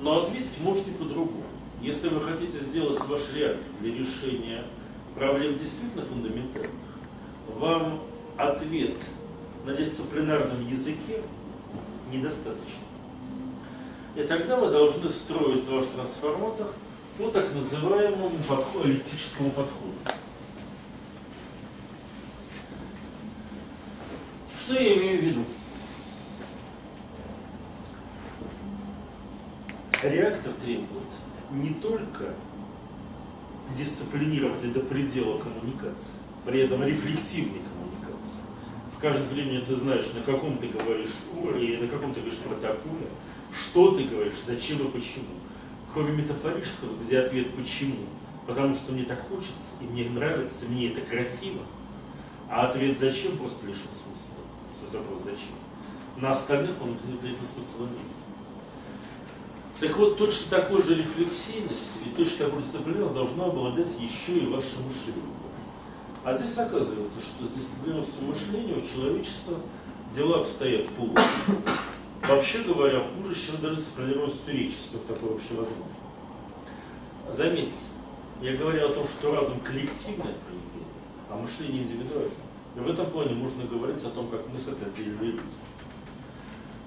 Но ответить можете по-другому. Если вы хотите сделать ваш реактор для решения проблем действительно фундаментальных, вам ответ на дисциплинарном языке недостаточно. И тогда вы должны строить ваш трансформатор по так называемому подходу, эллиптическому подходу. Что я имею в виду? Реактор требует не только дисциплинированной до предела коммуникации, при этом рефлективной коммуникации. В каждом времени ты знаешь, на каком ты говоришь уровне, на каком ты говоришь протоколе, что ты говоришь, зачем и почему. Кроме метафорического, где ответ «почему», потому что мне так хочется, и мне нравится, мне это красиво, а ответ «зачем» просто лишен смысла. Что вопрос «зачем?» На остальных он для этого смысла нет. Так вот, точно такой же рефлексивностью и точно такой дисциплинированностью должно обладать еще и ваше мышление. А здесь оказывается, что с дисциплинированностью мышления у человечества дела обстоят плохо. Вообще говоря, хуже, чем даже дисциплинированностью речи, сколько такое вообще возможно. Заметьте, я говорил о том, что разум коллективное проявление, а мышление индивидуальное. И в этом плане можно говорить о том, как мыслят отдельные люди.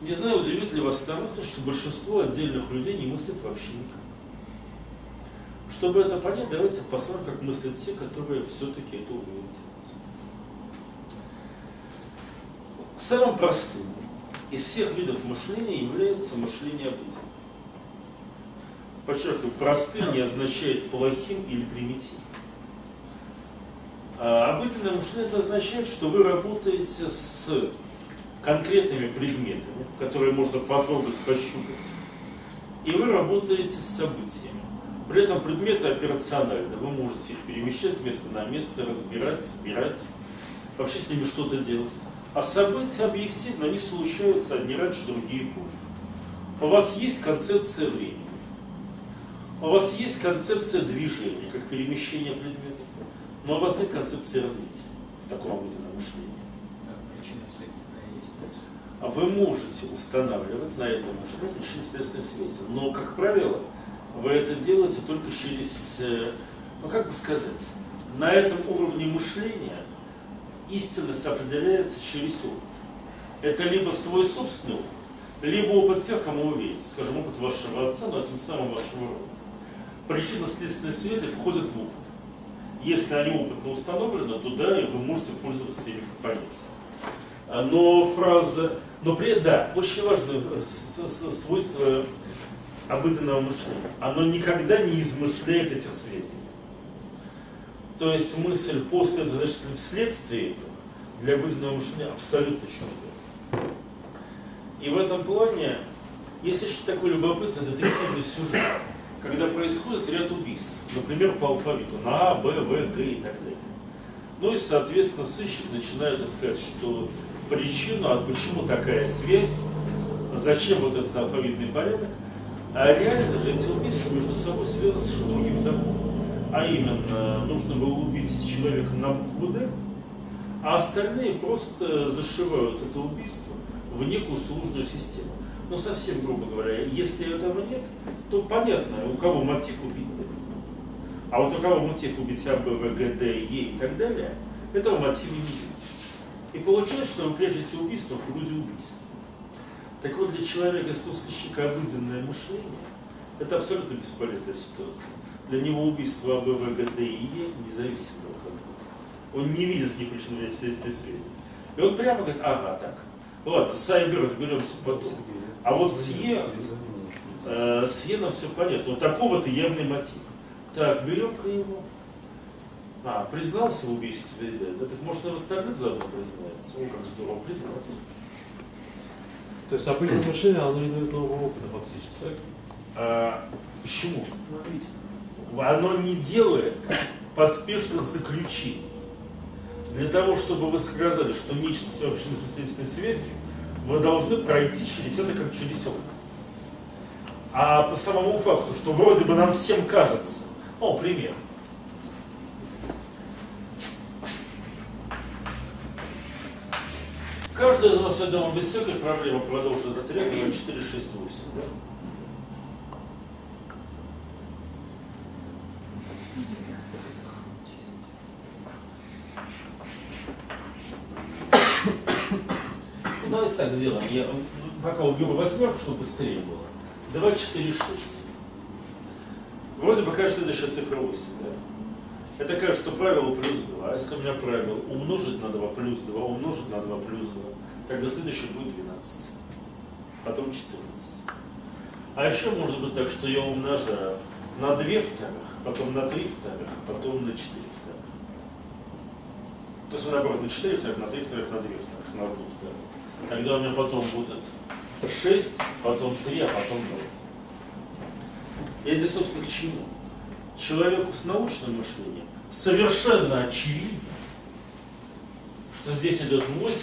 Не знаю, удивит ли вас мысль, что большинство отдельных людей не мыслят вообще никак. Чтобы это понять, давайте посмотрим, как мыслят те, которые все-таки это умеют делать. Самым простым из всех видов мышления является мышление обыденным. Подчеркиваю, простым не означает плохим или примитивным. А обыденное мышление это означает, что вы работаете с конкретными предметами, которые можно потрогать, пощупать, и вы работаете с событиями. При этом предметы операциональны, вы можете их перемещать с места на место, разбирать, собирать, вообще с ними что-то делать. А события объективно, они случаются одни раньше, другие позже. У вас есть концепция времени, у вас есть концепция движения, как перемещение предметов, но у вас нет концепции развития в таком обыденном мышлении. А вы можете устанавливать на этом мышлении причинно-следственные связи, но, как правило, вы это делаете только через, э, ну как бы сказать, на этом уровне мышления истинность определяется через опыт. Это либо свой собственный опыт, либо опыт тех, кому вы верите, скажем, опыт вашего отца, но тем самым вашего рода. Причинно-следственные связи входят в опыт. Если они опытно установлены, то да, и вы можете пользоваться ими как понятием. Но фраза, но при этом, да, очень важное свойство обыденного мышления. Оно никогда не измышляет этих связей. То есть мысль после этого, значит, вследствие этого для обыденного мышления абсолютно чуждая. И в этом плане есть еще такой любопытный детективный сюжет, когда происходит ряд убийств, например, по алфавиту, на А, Б, В, Г и так далее. Ну и, соответственно, сыщик начинает искать, что причину, а почему такая связь, зачем вот этот алфавитный порядок, а реально же эти убийства между собой связаны с другим законом. А именно, нужно было убить человека на букву «Д», а остальные просто зашивают это убийство в некую сложную систему. Но совсем грубо говоря, если этого нет, то понятно, у кого мотив убить. А вот у кого мотив убить А, Б, Е и так далее, этого мотива не будет. И получается, что вы прячете убийство в груди убийства. Так вот, для человека, сыщика обыденное мышление, это абсолютно бесполезная ситуация. Для него убийство АБ, В, Г, Д и независимо от друга. Он не видит в них причинно-следственной связи. И он прямо говорит, ага, так, ладно, с А разберемся потом. А вот с Е, э, с Е нам все понятно. Вот такого-то явный мотив. Так, берем-ка его. А, признался в убийстве, да, так может и в остальных заодно признается. О, как здорово, признался. То есть обычное мышление, оно не дает нового опыта фактически, так? А, почему? Смотрите. Оно не делает поспешных заключений. Для того, чтобы вы сказали, что нечто с причинно-следственной связью, вы должны пройти через это как через опыт. А по самому факту, что вроде бы нам всем кажется, ну, пример, Каждый из вас, я думаю, без всякой проблемы продолжит ответ на 4, 6, 8. Да? Ну, давайте так сделаем. Я пока уберу восьмерку, чтобы быстрее было. 2, 4, 6. Вроде бы каждая следующая цифра 8, да? Это кажется, что правило плюс 2. А если у меня правило умножить на 2 плюс 2, умножить на 2 плюс 2, тогда следующее будет 12. Потом 14. А еще может быть так, что я умножаю на 2 вторых, потом на 3 вторых, потом на 4 вторых. То есть наоборот, на 4 вторых, на 3 вторых, на 2 вторых, на 1 вторых. Тогда у меня потом будет 6, потом 3, а потом 2. И это, собственно, к чему? Человеку с научным мышлением совершенно очевидно, что здесь идет 8,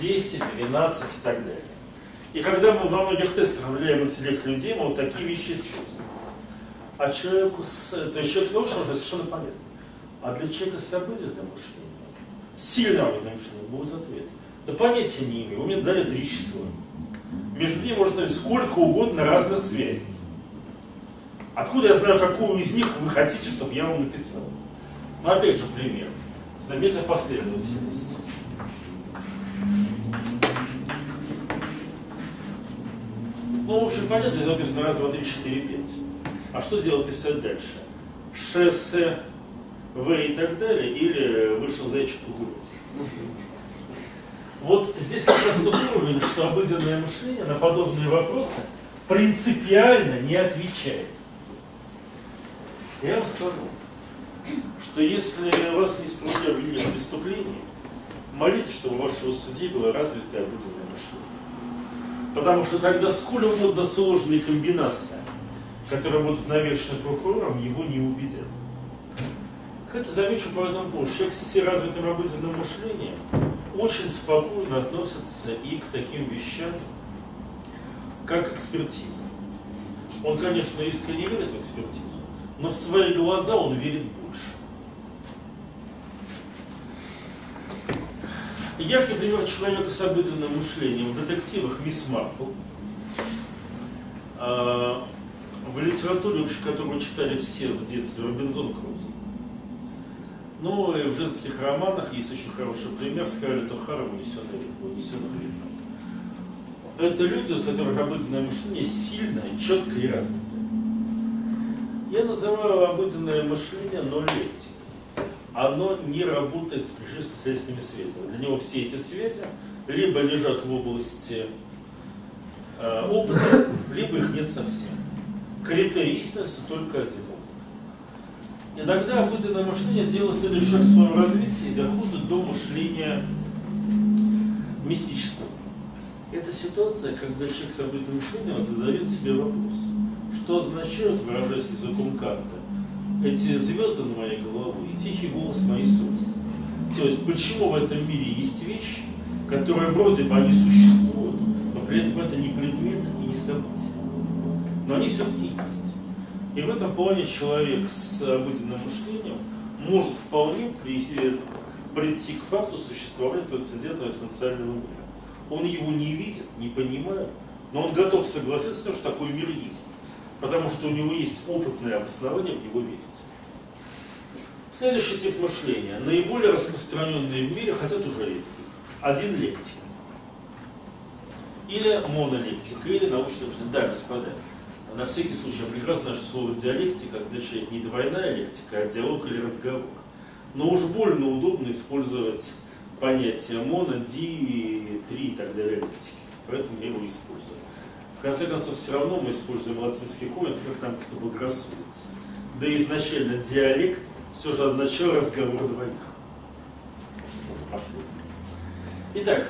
10, 12 и так далее. И когда мы во многих тестах влияем интеллект людей, мы вот такие вещи используем. А человеку с... То есть человек с научным мышлением совершенно понятно. А для человека с обыденным мышлением, сильным обыденным мышлением будет ответ. Да понятия не имею, вы мне дали три числа. Между ними можно сколько угодно разных связей. Откуда я знаю, какую из них вы хотите, чтобы я вам написал? Ну, опять же, пример. Знаменитая последовательность. Ну, в общем, понятно, здесь написано раз, два, три, четыре, пять. А что делать писать дальше? Шессе, В и так далее, или вышел зайчик погулять? Вот здесь как раз тот уровень, что обыденное мышление на подобные вопросы принципиально не отвечает. Я вам скажу, что если вас не справедливо в преступлении, молитесь, чтобы у вашего судьи было развитое обыденное мышление. Потому что тогда сколь угодно сложные комбинации, которые будут навешаны прокурором, его не убедят. Кстати, замечу по этому поводу, человек с развитым обыденным мышлением очень спокойно относится и к таким вещам, как экспертиза. Он, конечно, искренне верит в экспертизу, но в свои глаза он верит больше. Яркий пример человека с обыденным мышлением в детективах Мисс Марпл. А, в литературе, которую читали все в детстве, Робинзон Крузо. Ну и в женских романах есть очень хороший пример Скарлетт О'Хара «Унесенный ветром». Это люди, у которых обыденное мышление сильное, четкое и развитое. Я называю обыденное мышление ноль-лектик. Оно не работает с причинно-следственными связями. Для него все эти связи либо лежат в области э, опыта, либо их нет совсем. Критерий истинности только один опыт. Иногда обыденное мышление делает следующий шаг в своем развитии и доходит до мышления мистического. Это ситуация, когда человек с обыденным мышлением задает себе вопрос – что означают, выражаясь языком Канта, эти звезды на моей голове и тихий голос моей совести. То есть, почему в этом мире есть вещи, которые вроде бы они существуют, но при этом это не предмет и не событие. Но они все-таки есть. И в этом плане человек с обыденным мышлением может вполне прийти, прийти к факту существования трансцендентного эссенциального мира. Он его не видит, не понимает, но он готов согласиться с тем, что такой мир есть потому что у него есть опытное обоснование в него верить. Следующий тип мышления, наиболее распространенный в мире, хотя тоже редкий, один лектик. Или монолектика, или научный мышление. Да, господа, на всякий случай я прекрасно знаю, что слово диалектика означает не двойная лектика, а диалог или разговор. Но уж больно удобно использовать понятие моно, ди, три и так далее лектики. Поэтому я его использую. В конце концов, все равно мы используем латинский корень, как нам это благорассудится. Да изначально диалект все же означал разговор двоих. Итак,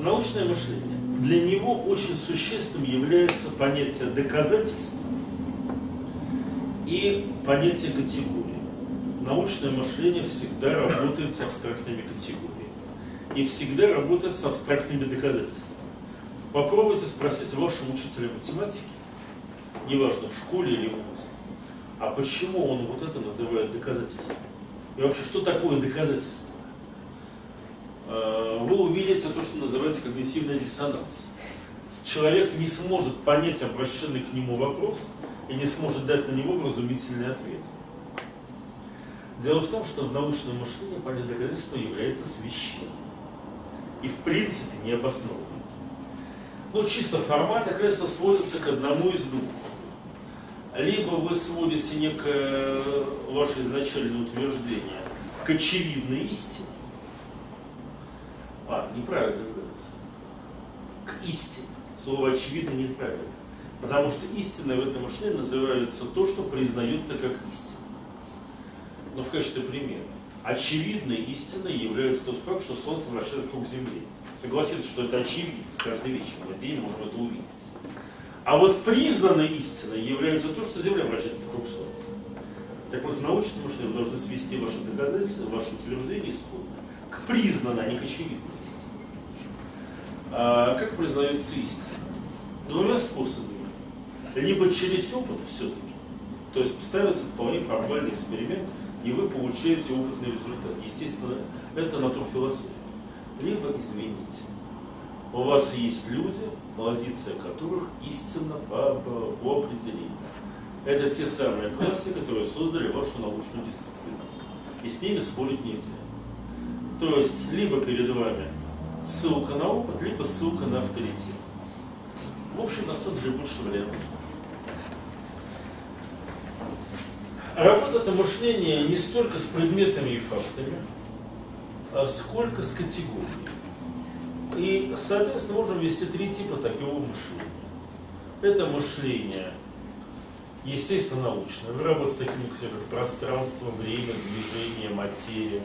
научное мышление. Для него очень существенным является понятие доказательства и понятие категории. Научное мышление всегда работает с абстрактными категориями и всегда работает с абстрактными доказательствами. Попробуйте спросить вашего учителя математики, неважно, в школе или в вузе, а почему он вот это называет доказательством? И вообще, что такое доказательство? А, вы увидите то, что называется когнитивный диссонанс. Человек не сможет понять обращенный к нему вопрос и не сможет дать на него вразумительный ответ. Дело в том, что в научном мышлении понятие доказательства является священным. и в принципе не обоснованы. Ну, чисто формально кресло сводится к одному из двух. Либо вы сводите некое ваше изначальное утверждение к очевидной истине. А, неправильно выразился. К истине. Слово очевидно неправильно. Потому что истиной в этом мышлении называется то, что признается как истина. Но в качестве примера. Очевидной истиной является тот факт, что Солнце вращается вокруг Земли. Согласитесь, что это очевидно. Каждый вечер в день можно это увидеть. А вот признанной истиной является то, что Земля вращается вокруг Солнца. Так вот, в научном мышлении вы должны свести ваши доказательства, ваше утверждение исходно к признанной, а не к очевидной истине. А как признается истина? Двумя способами. Либо через опыт все-таки, то есть ставится вполне формальный эксперимент, и вы получаете опытный результат. Естественно, это натурфилософия. Либо, извините, у вас есть люди, позиция которых истинно по, по, по определению. Это те самые классы, которые создали вашу научную дисциплину. И с ними спорить нельзя. То есть, либо перед вами ссылка на опыт, либо ссылка на авторитет. В общем, на самом деле больше вариантов. Работа это мышление не столько с предметами и фактами, сколько с категориями. И, соответственно, можем ввести три типа такого мышления. Это мышление, естественно, научное. Вы работаете с такими как пространство, время, движение, материя,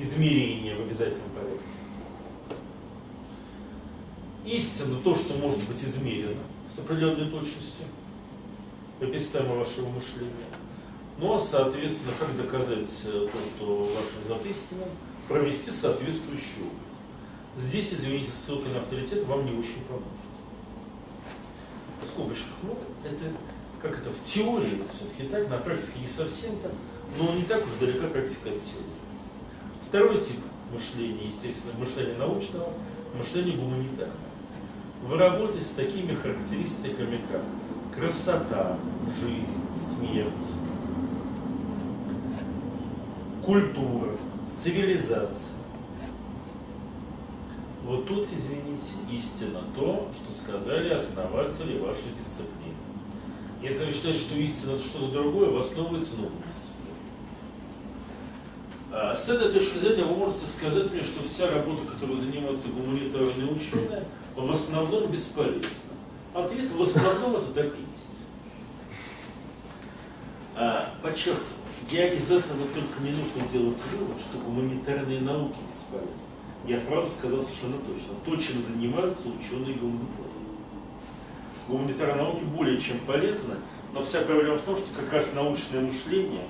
измерение в обязательном порядке. Истина, то, что может быть измерено с определенной точностью, эпистема вашего мышления. Ну а, соответственно, как доказать э, то, что ваш результат истинен? Провести соответствующий опыт. Здесь, извините, ссылка на авторитет вам не очень поможет. В скобочках, ну, это, как это, в теории это все-таки так, на практике не совсем так, но не так уж далека практика от теории. Второй тип мышления, естественно, мышление научного, мышление гуманитарного. Вы работаете с такими характеристиками, как красота, жизнь, смерть, культура, цивилизация. Вот тут, извините, истина то, что сказали основатели вашей дисциплины. Если вы считаете, что истина это что-то другое, вы основываете новую дисциплину. А с этой точки зрения вы можете сказать мне, что вся работа, которой занимаются гуманитарные ученые, в основном бесполезна. Ответ в основном это так и есть. А, подчеркиваю, я из этого только не нужно делать вывод, что гуманитарные науки бесполезны. Я фразу сказал совершенно точно. То, чем занимаются ученые гуманитарии. Гуманитарные науки более чем полезны, но вся проблема в том, что как раз научное мышление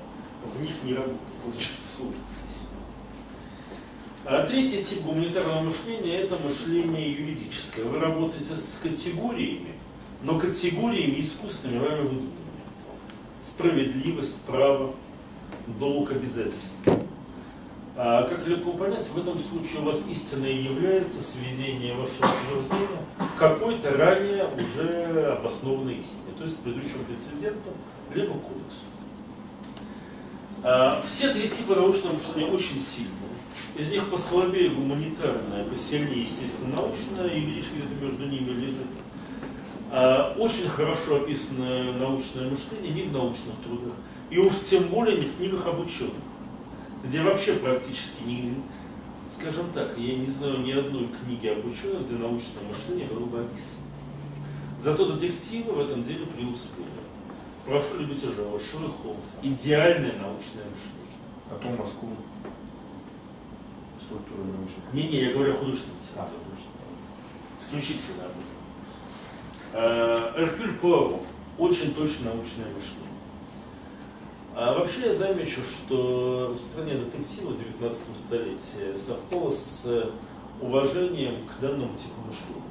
в них не работает. Вот сложно здесь. А третий тип гуманитарного мышления – это мышление юридическое. Вы работаете с категориями, но категориями искусственными, вами выдуманными. Справедливость, право, долг, обязательств. А, как легко понять, в этом случае у вас истинной является сведение вашего утверждения какой-то ранее уже обоснованной истине, то есть предыдущему прецеденту, либо кодексу. А, все три типа научного мышления очень сильные. Из них послабее гуманитарное, посильнее, естественно, научное, и лишь где-то между ними лежит. А, очень хорошо описанное научное мышление не в научных трудах, и уж тем более не в книгах об ученых где вообще практически не, скажем так, я не знаю ни одной книги об ученых, где научное мышление было бы описано. Зато детективы в этом деле преуспели. Прошу любить жаловать, Шерлок Холмс. Идеальное научное мышление. А то Москву. Структура научных. Не-не, я говорю о художественной А, Исключительно об этом. Э, Эркюль Пуаро. Очень точно научное мышление. А вообще я замечу, что распространение детектива в 19 столетии совпало с уважением к данному типу мышления.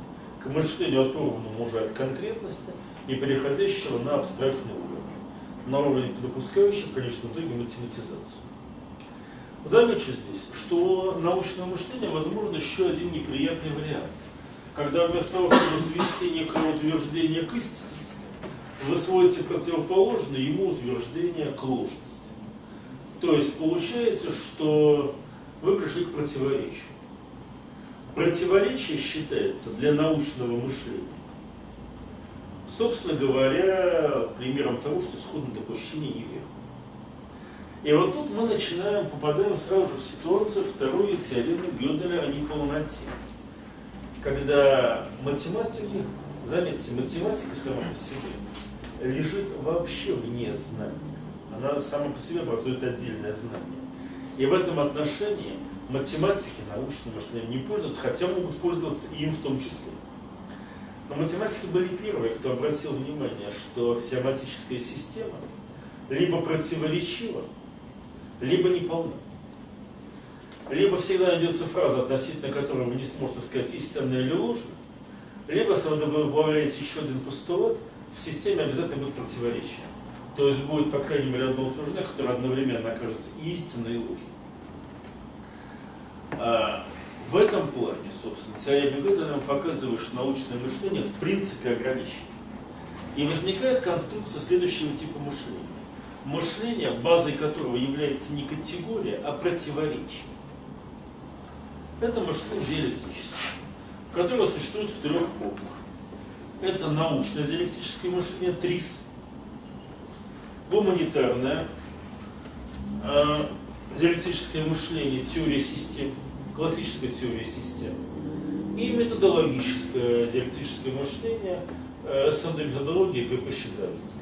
К мышлению, оторванному уже от конкретности и переходящего на абстрактный уровень. На уровень, допускающий в конечном итоге математизацию. Замечу здесь, что научное мышление, возможно, еще один неприятный вариант. Когда вместо того, чтобы свести некое утверждение к истине, вы сводите противоположное ему утверждение к ложности. То есть получается, что вы пришли к противоречию. Противоречие считается для научного мышления, собственно говоря, примером того, что исходное допущение неверно. И вот тут мы начинаем, попадаем сразу же в ситуацию второй теоремы Гёделя о неполноте. Когда математики, заметьте, математика сама по себе лежит вообще вне знания. Она сама по себе образует отдельное знание. И в этом отношении математики научным мышлением не пользуются, хотя могут пользоваться им в том числе. Но математики были первые, кто обратил внимание, что аксиоматическая система либо противоречива, либо неполна. Либо всегда найдется фраза, относительно которой вы не сможете сказать истинно или ложно, либо, если вы добавляете еще один постулат, в системе обязательно будет противоречие. То есть будет, по крайней мере, одно утверждение, которое одновременно окажется истинной и ложной. А, в этом плане, собственно, теория Бегода показывает, что научное мышление в принципе ограничено. И возникает конструкция следующего типа мышления. Мышление, базой которого является не категория, а противоречие. Это мышление диалектическое, которое существует в трех формах. Это научное диалектическое мышление, ТРИС, гуманитарное, э, диалектическое мышление, теория систем, классическая теория систем, и методологическое диалектическое мышление, э, СНД методология ГП Щедровица.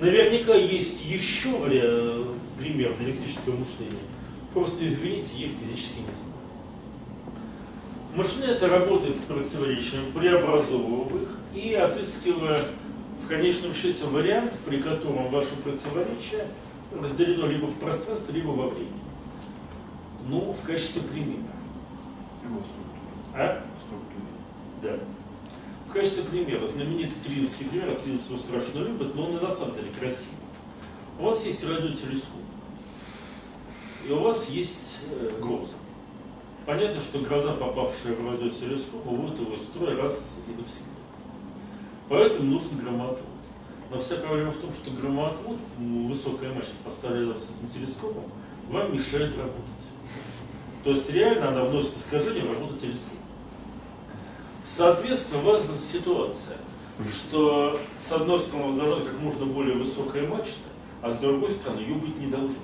Наверняка есть еще пример диалектического мышления, просто извините, я их физически не знаю. Это работает с противоречием, преобразовывая их и отыскивая в конечном счете вариант, при котором ваше противоречие разделено либо в пространстве, либо во времени. Ну, в качестве примера. А? Да. В качестве примера, знаменитый триловский пример, Триловцы его страшно любят, но он и на самом деле красив. У вас есть радиотелескоп, и у вас есть э, гроза. Понятно, что гроза, попавшая в радиотелескоп, выводит его из строя раз и навсегда. Поэтому нужен громоотвод. Но вся проблема в том, что громоотвод, высокая мощность, поставленная с этим телескопом, вам мешает работать. То есть реально она вносит искажение в работу телескопа. Соответственно, важна ситуация, что с одной стороны должна как можно более высокая мачта, а с другой стороны ее быть не должно.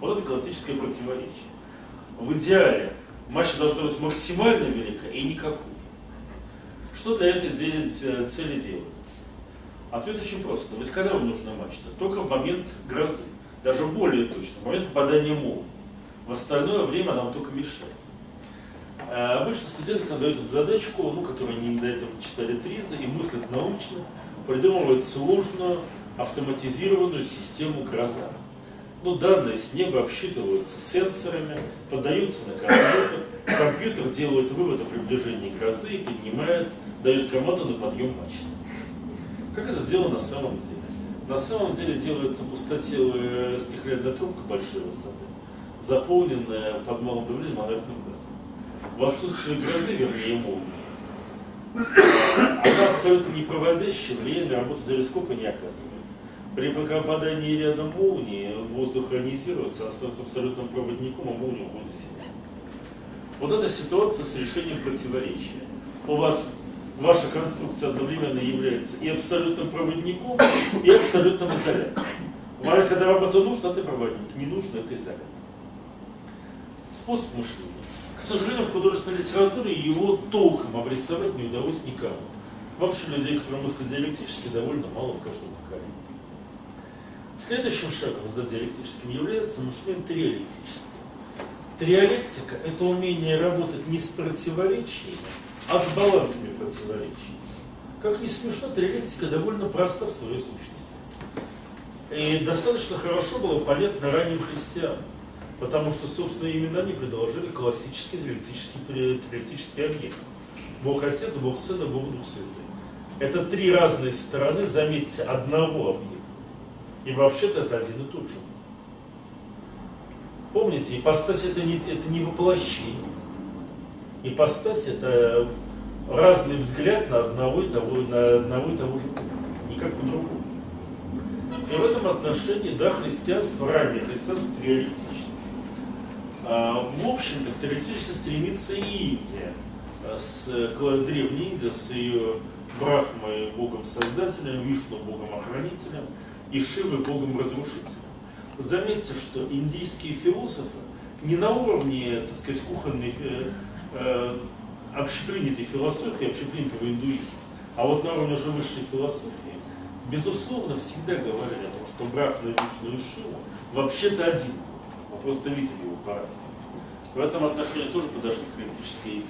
Вот это классическое противоречие. В идеале мачта должна быть максимально велика и никакой. Что для этой э, цели делается? Ответ очень прост. Ведь когда вам нужна мачта? Только в момент грозы. Даже более точно, в момент попадания молнии. В остальное время нам только мешает. А обычно студенты дают задачку, ну, которую они до этого читали тризы, и мыслят научно, придумывают сложную автоматизированную систему гроза. Ну, данные с неба обсчитываются сенсорами, подаются на компьютер, компьютер делает вывод о приближении грозы и поднимает, дает команду на подъем мачты. Как это сделано на самом деле? На самом деле делается пустотелая стеклянная трубка большой высоты, заполненная под малым давлением монолитным газом. В отсутствие грозы, вернее молнии, она абсолютно не проводящая, влияние на работу телескопа не оказывает. При попадании рядом молнии воздух ионизируется, остается абсолютным проводником, а молния уходит в землю. Вот эта ситуация с решением противоречия. У вас ваша конструкция одновременно является и абсолютным проводником, и абсолютным изолятором. Когда вам это нужно, это проводник, не нужно, это изолятор. Способ мышления. К сожалению, в художественной литературе его толком обрисовать не удалось никому. Вообще людей, которые мыслят диалектически, довольно мало в каждом поколении. Следующим шагом за диалектическим является мышление триалектическое. Триалектика – это умение работать не с противоречиями, а с балансами противоречий. Как ни смешно, триалектика довольно проста в своей сущности. И достаточно хорошо было понятно ранним христианам, потому что, собственно, именно они предложили классический триалектический, триалектический объект. Бог Отец, Бог Сын и Бог Дух Святой. Это три разные стороны, заметьте, одного объекта. И вообще-то это один и тот же. Помните, ипостась это не, это не воплощение. Ипостась это разный взгляд на одного и того, на одного и того же никак по-другому. И в этом отношении, да, христианство, раннее христианство триалистично. А, в общем-то, к триалистично стремится и Индия. с древней Индии, с ее Брахмой, богом-создателем, Вишну, богом-охранителем, и Шивой, богом-разрушителем. Заметьте, что индийские философы не на уровне, так сказать, кухонной э, э, общепринятой философии, общепринятого индуизма, а вот на уровне уже высшей философии, безусловно, всегда говорили о том, что Брахма, Вишну и Шива вообще-то один. Мы просто видели его по-разному. В этом отношении тоже подошли к идее.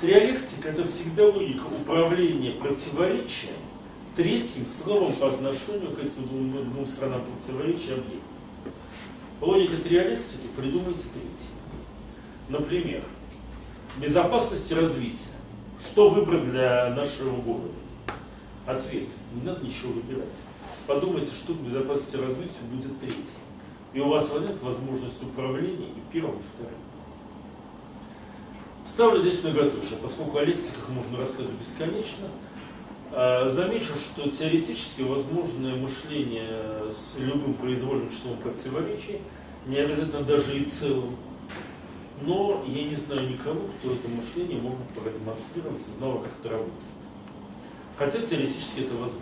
Триалектика – это всегда логика управления противоречием третьим словом по отношению к этим двум, двум сторонам противоречия объектов. Логика триалектики придумайте третье. Например, безопасность и развитие. Что выбрать для нашего города? Ответ. Не надо ничего выбирать. Подумайте, что к безопасности и развитию будет третье. И у вас нет возможность управления и первым, и вторым. Ставлю здесь многоточие, поскольку о лектиках можно рассказывать бесконечно. А, замечу, что теоретически возможное мышление с любым произвольным числом противоречий, не обязательно даже и целым, но я не знаю никого, кто это мышление мог бы продемонстрировать и знал, как это работает. Хотя теоретически это возможно.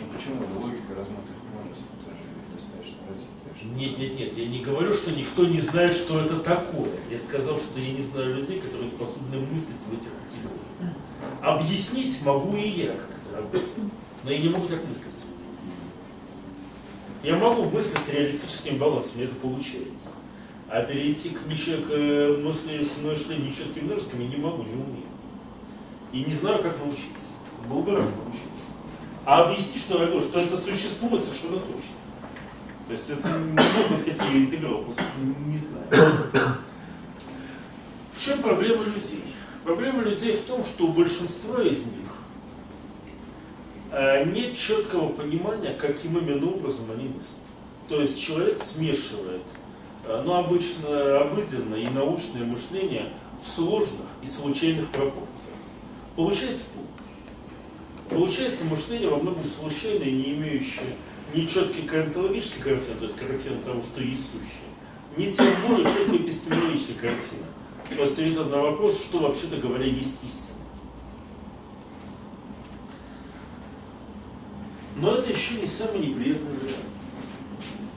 Ну почему же логика рассматривать нет, нет, нет, я не говорю, что никто не знает, что это такое. Я сказал, что я не знаю людей, которые способны мыслить в этих категориях. Объяснить могу и я, как это работает, но я не могу так мыслить. Я могу мыслить реалистическим балансом, мне это получается. А перейти к, ниче, к э, мысли, к мышлению нечетким множеством я не могу, не умею. И не знаю, как научиться. Был бы рад научиться. А объяснить, что, что это существует, совершенно точно. То есть это могут быть какие интегралы, просто не знаю. В чем проблема людей? Проблема людей в том, что у большинства из них э, нет четкого понимания, каким именно образом они мыслят. То есть человек смешивает, э, ну, обычно обыденное и научное мышление в сложных и случайных пропорциях. Получается пол. Получается мышление во многом случайное, не имеющее ни четкой картологической картины, то есть картина того, что есть сущее, ни тем более четкой эпистемологической картины. То есть ответ на вопрос, что вообще-то говоря есть истина. Но это еще не самый неприятный вариант.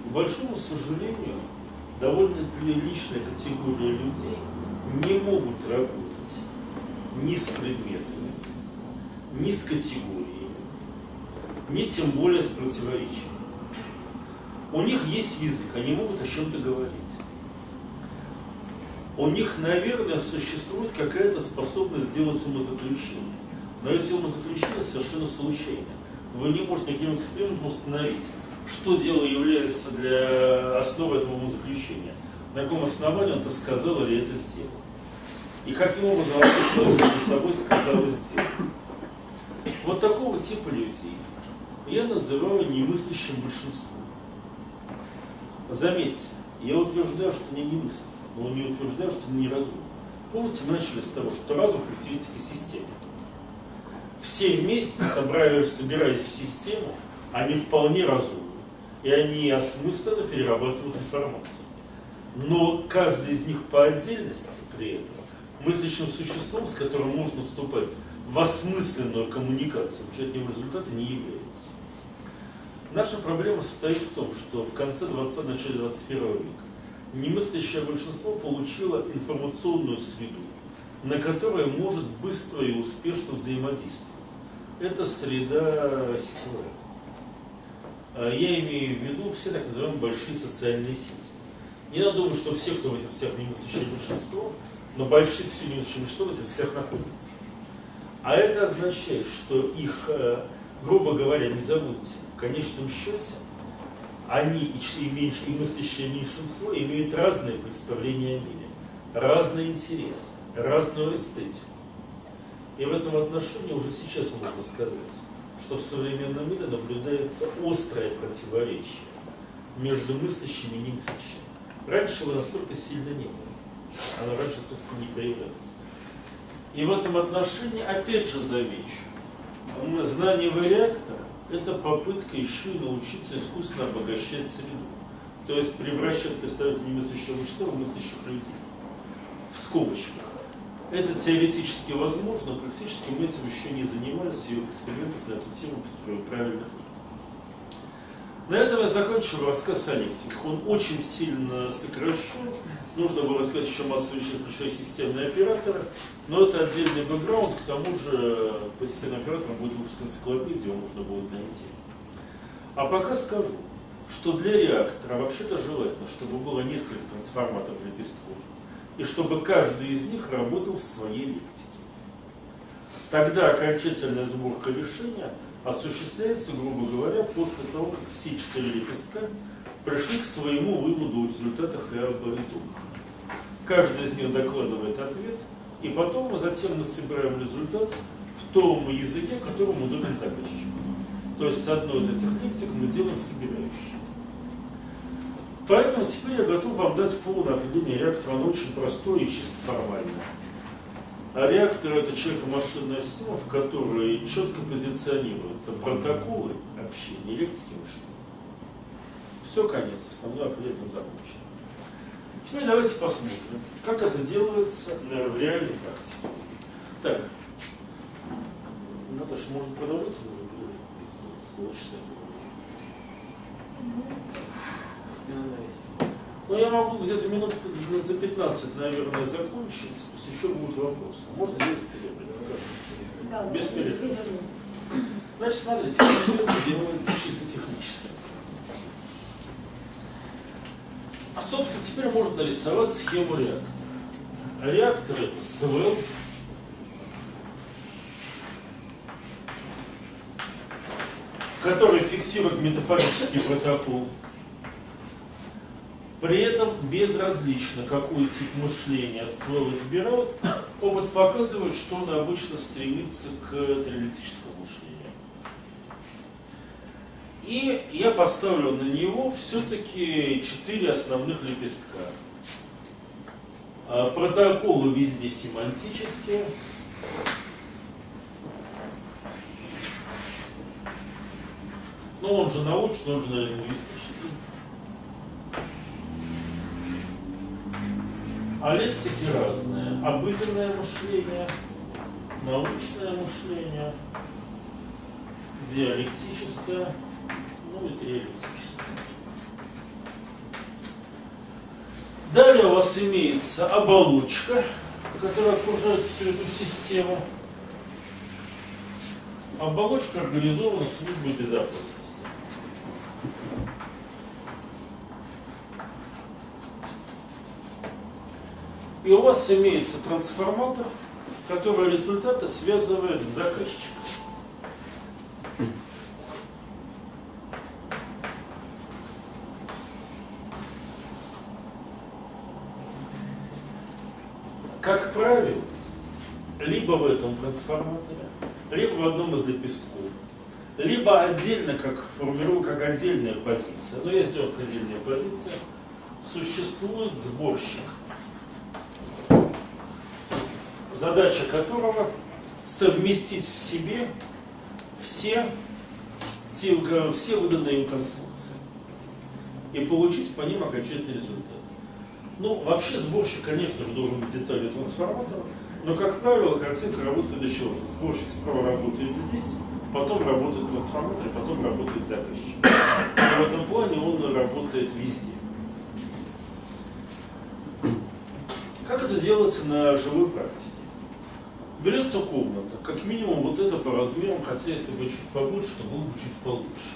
К большому сожалению, довольно приличная категория людей не могут работать ни с предметами, ни с категориями, ни тем более с противоречием. У них есть язык, они могут о чем-то говорить. У них, наверное, существует какая-то способность сделать умозаключение. Но эти умозаключения совершенно случайны. Вы не можете никаким экспериментом установить, что дело является для основы этого умозаключения. На каком основании он это сказал или это сделал. И каким образом он между собой сказал и сделал. Вот такого типа людей я называю немыслящим большинством. Заметьте, я утверждаю, что не мыслят, но не утверждаю, что они неразумны. Помните, мы начали с того, что разум – характеристика системы. Все вместе, собираясь, собираясь в систему, они вполне разумны. И они осмысленно перерабатывают информацию. Но каждый из них по отдельности при этом мыслящим существом, с которым можно вступать в осмысленную коммуникацию, получать от него результаты не является. Наша проблема состоит в том, что в конце 20 начале 21 века немыслящее большинство получило информационную среду, на которой может быстро и успешно взаимодействовать. Это среда сетевая. А я имею в виду все так называемые большие социальные сети. Не надо думать, что все, кто в этих сетях немыслящее большинство, но большие все немыслящее большинство в этих сетях находятся. А это означает, что их, э, грубо говоря, не забудьте, конечном счете они и, меньше, и мыслящее меньшинство имеют разные представления о мире, разные интересы, разную эстетику. И в этом отношении уже сейчас можно сказать, что в современном мире наблюдается острое противоречие между мыслящими и немыслящими. Раньше его настолько сильно не было. Оно раньше, собственно, не проявлялось. И в этом отношении, опять же, замечу, знание вариактора это попытка еще и научиться искусственно обогащать среду. То есть превращать представителей мыслящего вещества в мыслящих людей. В скобочках. Это теоретически возможно, практически мы этим еще не занимались, и экспериментов на эту тему правильных на этом я закончил рассказ о лектиках. Он очень сильно сокращен. Нужно было сказать еще массу вещей, включая системные операторы. Но это отдельный бэкграунд. К тому же по системным операторам будет выпуск энциклопедии, его можно будет найти. А пока скажу, что для реактора вообще-то желательно, чтобы было несколько трансформаторов лепестков. И чтобы каждый из них работал в своей лектике. Тогда окончательная сборка решения – осуществляется, грубо говоря, после того, как все четыре лепестка пришли к своему выводу о результатах и итогах. Каждый из них докладывает ответ, и потом мы затем мы собираем результат в том языке, которым удобен заказчику. То есть одно из этих лектик мы делаем собирающий. Поэтому теперь я готов вам дать полное определение реактора, оно очень простое и чисто формальное. А реактор это человеко-машинная система, в которой четко позиционируются протоколы общения, лексики мышления. Все, конец, основной определитель закончен. Теперь давайте посмотрим, как это делается в реальной практике. Так, Наташа, может продолжать? Ну, я могу где-то минут за 15, наверное, закончить еще будут вопросы. Можно сделать перерыв? Да, без перерыва. Значит, смотрите, все это делается чисто технически. А, собственно, теперь можно нарисовать схему реактора. Реактор это СВЛ, который фиксирует метафорический протокол при этом безразлично, какой тип мышления ствол избирают, опыт показывает, что он обычно стремится к триалектическому мышлению. И я поставлю на него все-таки четыре основных лепестка. А, протоколы везде семантические. Но он же научный, он же лингвистический. А лексики разные. Обыденное мышление, научное мышление, диалектическое, ну и триалектическое. Далее у вас имеется оболочка, которая окружает всю эту систему. Оболочка организована службой безопасности. И у вас имеется трансформатор, который результаты связывает с заказчиком. Как правило, либо в этом трансформаторе, либо в одном из лепестков, либо отдельно, как формирую, как отдельная позиция, но я сделал как отдельная позиция, существует сборщик задача которого совместить в себе все, те, все выданные им конструкции и получить по ним окончательный результат. Ну, вообще сборщик, конечно же, должен быть деталью трансформатора, но, как правило, картинка работает следующего образом. Сборщик справа работает здесь, потом работает трансформатор, потом работает заказчик. И в этом плане он работает везде. Как это делается на живой практике? Берется комната, как минимум вот это по размерам, хотя если бы чуть побольше, то было бы чуть получше.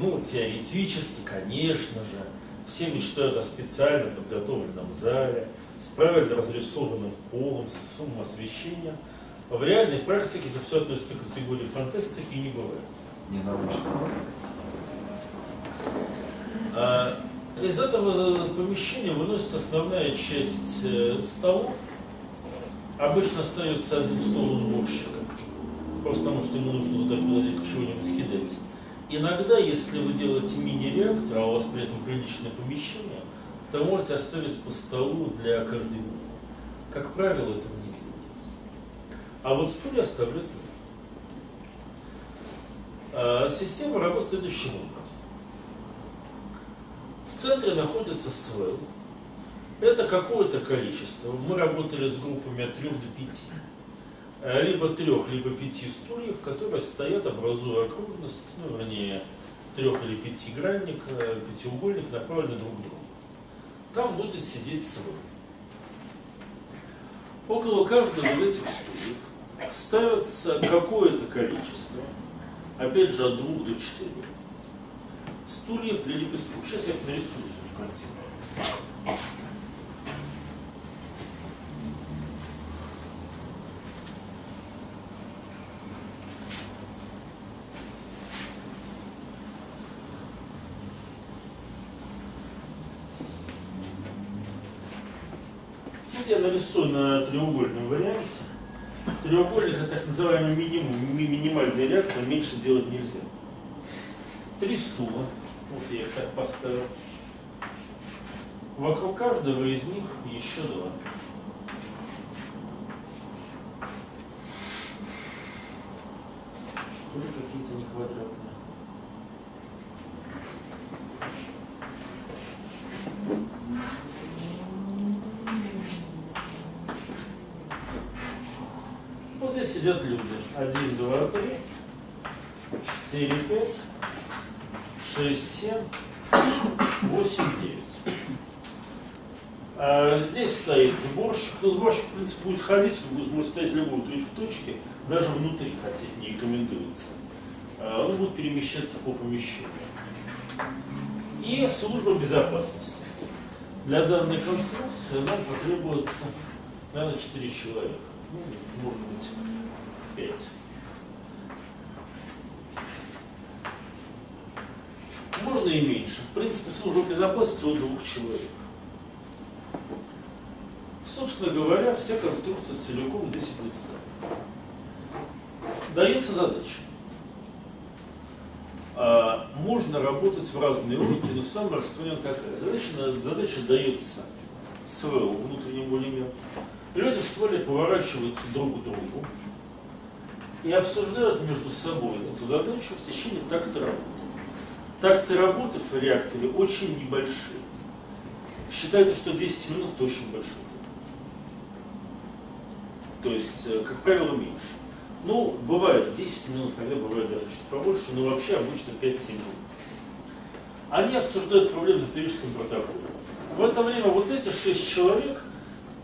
Ну, теоретически, конечно же, все мечтают о специально подготовленном зале, с правильно разрисованным полом, с суммой освещения. В реальной практике это все относится к категории фантастики и не бывает. Не научно. А, из этого помещения выносится основная часть э, столов, Обычно остается один стол у сборщика, просто потому что ему нужно туда чего-нибудь кидать. Иногда, если вы делаете мини-реактор, а у вас при этом приличное помещение, то можете оставить по столу для каждой. Как правило, этого не делается. А вот стулья оставлять нужно. А, система работает следующим образом. В центре находится свел, Это какое-то количество. Мы работали с группами от 3 до 5. Э, либо трех, либо пяти стульев, которые стоят, образуя окружность, ну, вернее, трех или пятигранник, пятиугольник, направленный друг к другу. Там будет сидеть свой. Около каждого из этих стульев ставится какое-то количество, опять же от двух до четырех, стульев для лепестков. Сейчас я их нарисую картину. я треугольном варианте. Треугольник это так называемый минимум, ми минимальный реактор, меньше делать нельзя. Три стула, вот я их так поставил. Вокруг каждого из них еще два. Стулья какие-то не квадратные. Сидят люди. Один, два, три, четыре, пять, шесть, семь, восемь, девять. А здесь стоит сборщик. Ну, сборщик, в принципе, будет ходить, может стоять любую точку в точке, даже внутри хотеть не рекомендуется. А он будет перемещаться по помещению. И служба безопасности. Для данной конструкции нам потребуется, наверное, 4 человека. Ну, может быть, 5. Можно и меньше. В принципе, служба безопасности у двух человек. Собственно говоря, вся конструкция целиком здесь и представлена. Дается задача. Можно работать в разные уровни, но самая распространенная такая. Задача, задача дается СВО, внутреннему элементу. Люди в свале поворачиваются друг к другу, и обсуждают между собой эту задачу в течение такта работы. Такты работы в реакторе очень небольшие. Считается, что 10 минут это очень большой. То есть, э, как правило, меньше. Ну, бывает 10 минут, когда бывает даже чуть побольше, но вообще обычно 5-7 минут. Они обсуждают проблемы в историческом протоколе. В это время вот эти 6 человек,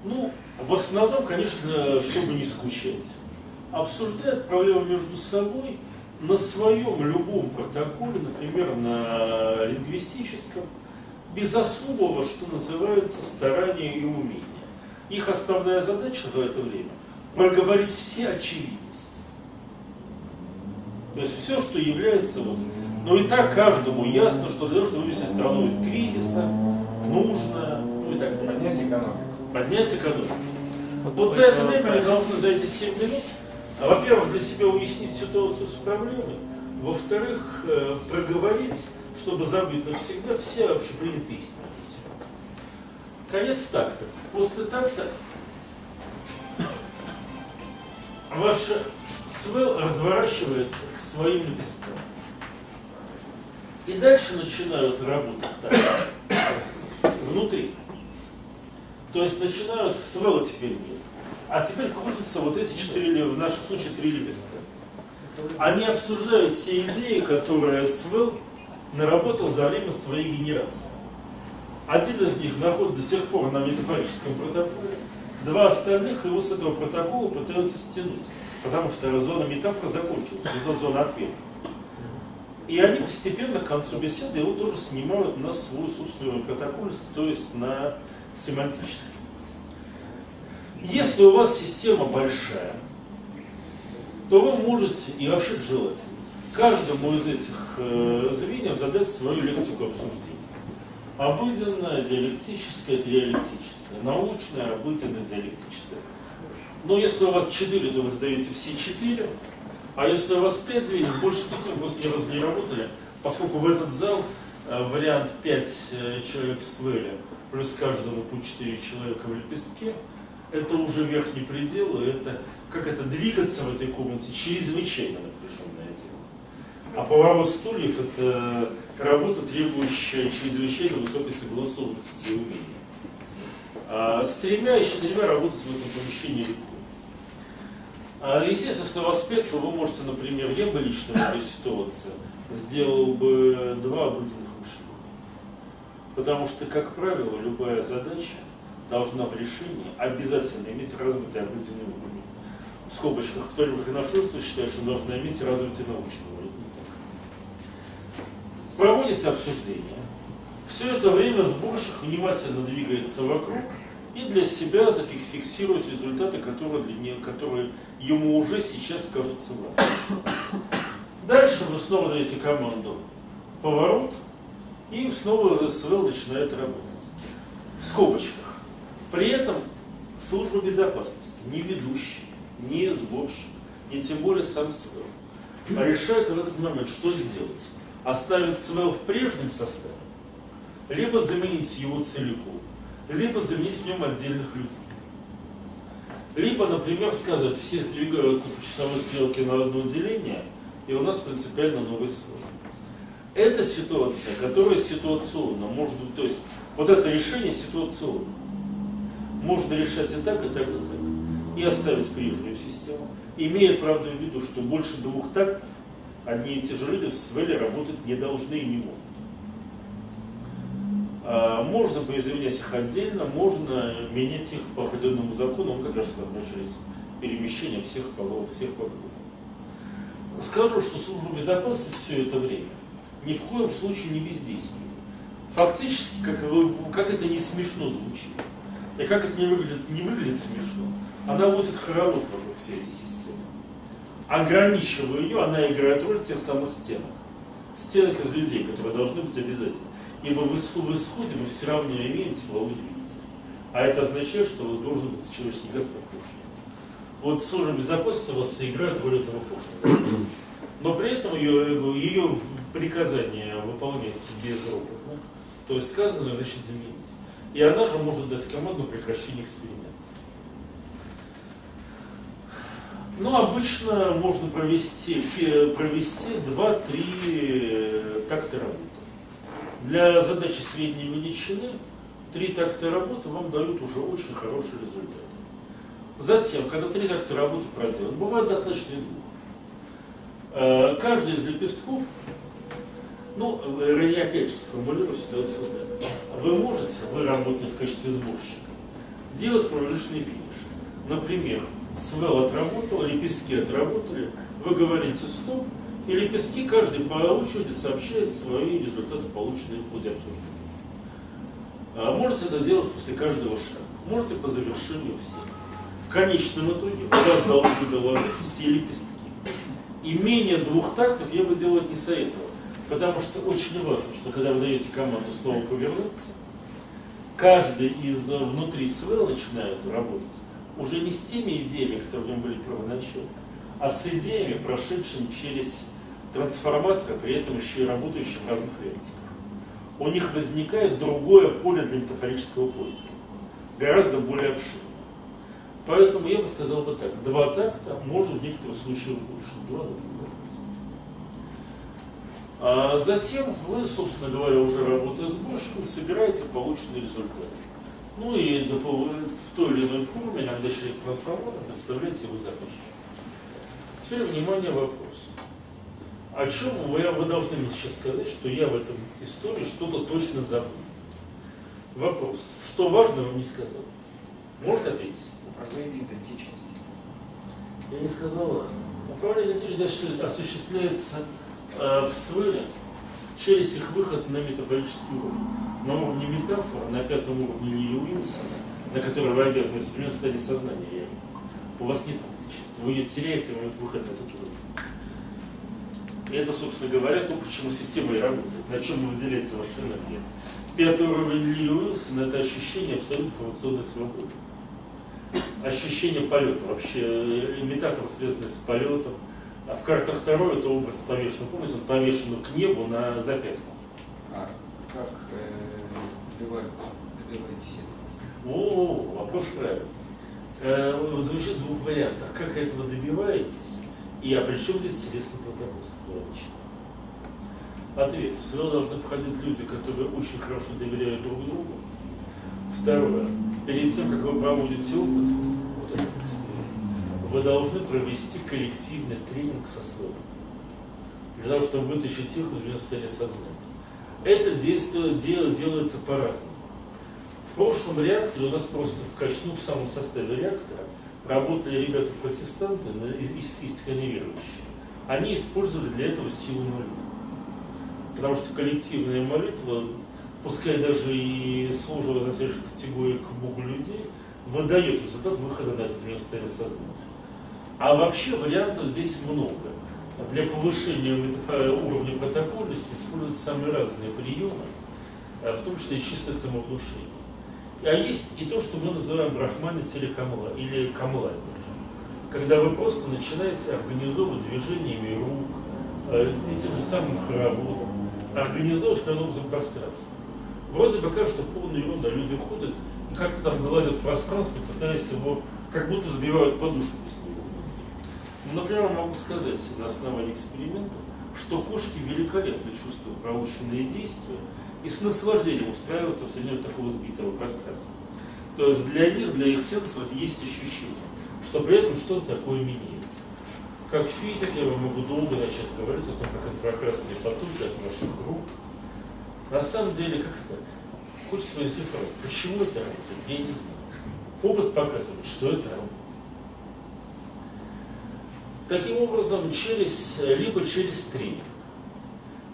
ну, в основном, конечно, чтобы не скучать обсуждают проблемы между собой на своем любом протоколе, например, на лингвистическом, без особого, что называется, старания и умения. Их основная задача в это время – проговорить все очевидности. То есть все, что является вот... Но и так каждому ясно, что для того, чтобы вывести страну из кризиса, нужно, ну и так далее. Поднять экономику. Поднять экономику. Вот за это время они должны за эти 7 минут а, во-первых, для себя уяснить ситуацию с проблемой, во-вторых, э, проговорить, чтобы забыть навсегда все общепринятые истины. Конец такта. После такта ваша свел разворачивается к своим лепесткам. И дальше начинают работать так, внутри. То есть начинают, свела теперь нет а теперь крутятся вот эти четыре, в нашем случае, три лепестка. Они обсуждают те идеи, которые СВЛ наработал за время своей генерации. Один из них находится до сих пор на метафорическом протоколе, два остальных его с этого протокола пытаются стянуть, потому что зона метафора закончилась, уже зона ответа. И они постепенно к концу беседы его тоже снимают на свой собственный протокол, то есть на семантический. Если у вас система большая, то вы можете, и вообще желательно, каждому из этих э, звеньев задать свою лектику обсуждения. Обыденная, диалектическая, диалектическая, научная, обыденная, диалектическая. Но если у вас четыре, то вы задаете все четыре, а если у вас пять звеньев, больше пяти вы просто ни разу не работали, поскольку в этот зал э, вариант 5 э, человек в свеле, плюс каждому по 4 человека в лепестке, это уже верхний предел, и это как это двигаться в этой комнате чрезвычайно напряженное дело. А поворот стульев это работа, требующая чрезвычайно высокой согласованности и умения. А с тремя и четырьмя работать в этом помещении легко. А, естественно, с новоспектом вы можете, например, я бы лично в этой ситуации сделал бы два мышления. Потому что, как правило, любая задача должна в решении обязательно иметь развитый обыденный уровень. В скобочках, в на шестую считаю, что должна иметь развитый научный уровень. Проводится обсуждение. Все это время сборщик внимательно двигается вокруг и для себя зафиксирует результаты, которые, для нее, которые ему уже сейчас кажутся важными. Дальше вы снова даете команду поворот, и снова СВЛ начинает работать. В скобочках. При этом служба безопасности, не ведущий, не сборщик, и тем более сам СВЛ, решает в этот момент, что сделать. Оставить СВЛ в прежнем составе, либо заменить его целиком, либо заменить в нем отдельных людей. Либо, например, сказать, все сдвигаются по часовой стрелке на одно деление, и у нас принципиально новый свой. Это ситуация, которая ситуационно может быть, то есть вот это решение ситуационно. Можно решать и так, и так, и так. И оставить прежнюю систему. Имея, правда, в виду, что больше двух тактов одни и те же люди в СВЛ работать не должны и не могут. А, можно поизменять их отдельно, можно менять их по определенному закону, он как раз через перемещение всех полов, всех поколов. Скажу, что служба безопасности все это время ни в коем случае не бездействует. Фактически, как, как это не смешно звучит, и как это не выглядит, не выглядит смешно, она водит хоровод вокруг всей этой системы. Ограничивая ее, она играет роль тех самых стенок. Стенок из людей, которые должны быть обязательно. Ибо в, исходе вы все равно имеете тепловой двигатель. А это означает, что у вас должен быть человеческий Господь. Вот служба безопасности у вас сыграет роль этого поршня. Но при этом ее, ее приказание выполняется безропотно. То есть сказано, значит заменить. И она же может дать команду прекращения эксперимента. Ну, обычно можно провести, провести 2-3 такта работы. Для задачи средней величины три такта работы вам дают уже очень хороший результат. Затем, когда три такта работы проделаны, бывает достаточно двух. Э, каждый из лепестков, ну, я опять же сформулирую ситуацию вот так. Вы можете, вы работаете в качестве сборщика, делать промежуточный финиш. Например, свел отработал, лепестки отработали, вы говорите стоп, и лепестки каждый по очереди сообщает свои результаты, полученные в ходе обсуждения. А можете это делать после каждого шага. Можете по завершению всех. В конечном итоге у вас должны доложить все лепестки. И менее двух тактов я бы делать не советовал. Потому что очень важно, что когда вы даете команду снова повернуться, каждый из внутри СВЛ начинает работать уже не с теми идеями, которые в нем были первоначально, а с идеями, прошедшими через трансформатора, при этом еще и работающих в разных вертиках. У них возникает другое поле для метафорического поиска, гораздо более обширное. Поэтому я бы сказал бы так, два такта, можно в некоторых случаях больше, два нужно а затем вы, собственно говоря, уже работая с брошками, собираете полученный результат. Ну и в той или иной форме, иногда через трансформатор, представляете его заказчику. Теперь, внимание, вопрос. О чем вы, вы должны мне сейчас сказать, что я в этом истории что-то точно забыл? Вопрос. Что важного не сказал? Можете ответить? Управление идентичностью. Я не сказала. Управление идентичностью осуществляется в СВРе через их выход на метафорический уровень. На уровне метафор, на пятом уровне Лили Уилсона, на который вы обязаны в стадии сознания. У вас нет вы ее теряете в момент выхода на этот уровень. И это, собственно говоря, то, почему система и работает, на чем выделяется ваша энергия. Пятый уровень Ли Уилсона – это ощущение абсолютной информационной свободы. Ощущение полета, вообще э, метафора, связанная с полетом. А в картах второй это образ повешенного, помните, он повешен к небу на запятку. А как э, добиваетесь этого? О, вопрос правильный э, звучит двух вариантах. Как этого добиваетесь? И а при чем здесь телесный протокол? Ответ. В СВО должны входить люди, которые очень хорошо доверяют друг другу. Второе. перед тем, как вы проводите опыт, вот этот эксперимент, вы должны провести коллективный тренинг со сводом. Для того, чтобы вытащить их из состояния сознания. Это действие дел, делается по-разному. В прошлом реакторе у нас просто в качну в самом составе реактора работали ребята-протестанты, искренне верующие. Они использовали для этого силу молитвы. Потому что коллективная молитва, пускай даже и сложила на следующей категории к Богу людей, выдает результат выхода на это состояние сознания. А вообще вариантов здесь много. Для повышения уровня протокольности используются самые разные приемы, э, в том числе и чистое самовнушение. А есть и то, что мы называем брахманец или камла, или камла. Когда вы просто начинаете организовывать движениями рук, э, этим же самым хороводом, организовывать определенным образом пространство. Вроде бы кажется, что полная ерунда. Люди ходят как-то там гладят пространство, пытаясь его, как будто забивают подушку с Ну, например, могу сказать на основании экспериментов, что кошки великолепно чувствуют проученные действия и с наслаждением устраиваются в среднем такого сбитого пространства. То есть для них, для их сенсоров есть ощущение, что при этом что-то такое меняется. Как физик я вам могу долго начать говорить о том, как инфракрасные потоки от ваших рук. На самом деле, как это? Хочется понять цифру. Почему это работает? Я не знаю. Опыт показывает, что это работает. Таким образом, через, либо через тренинг,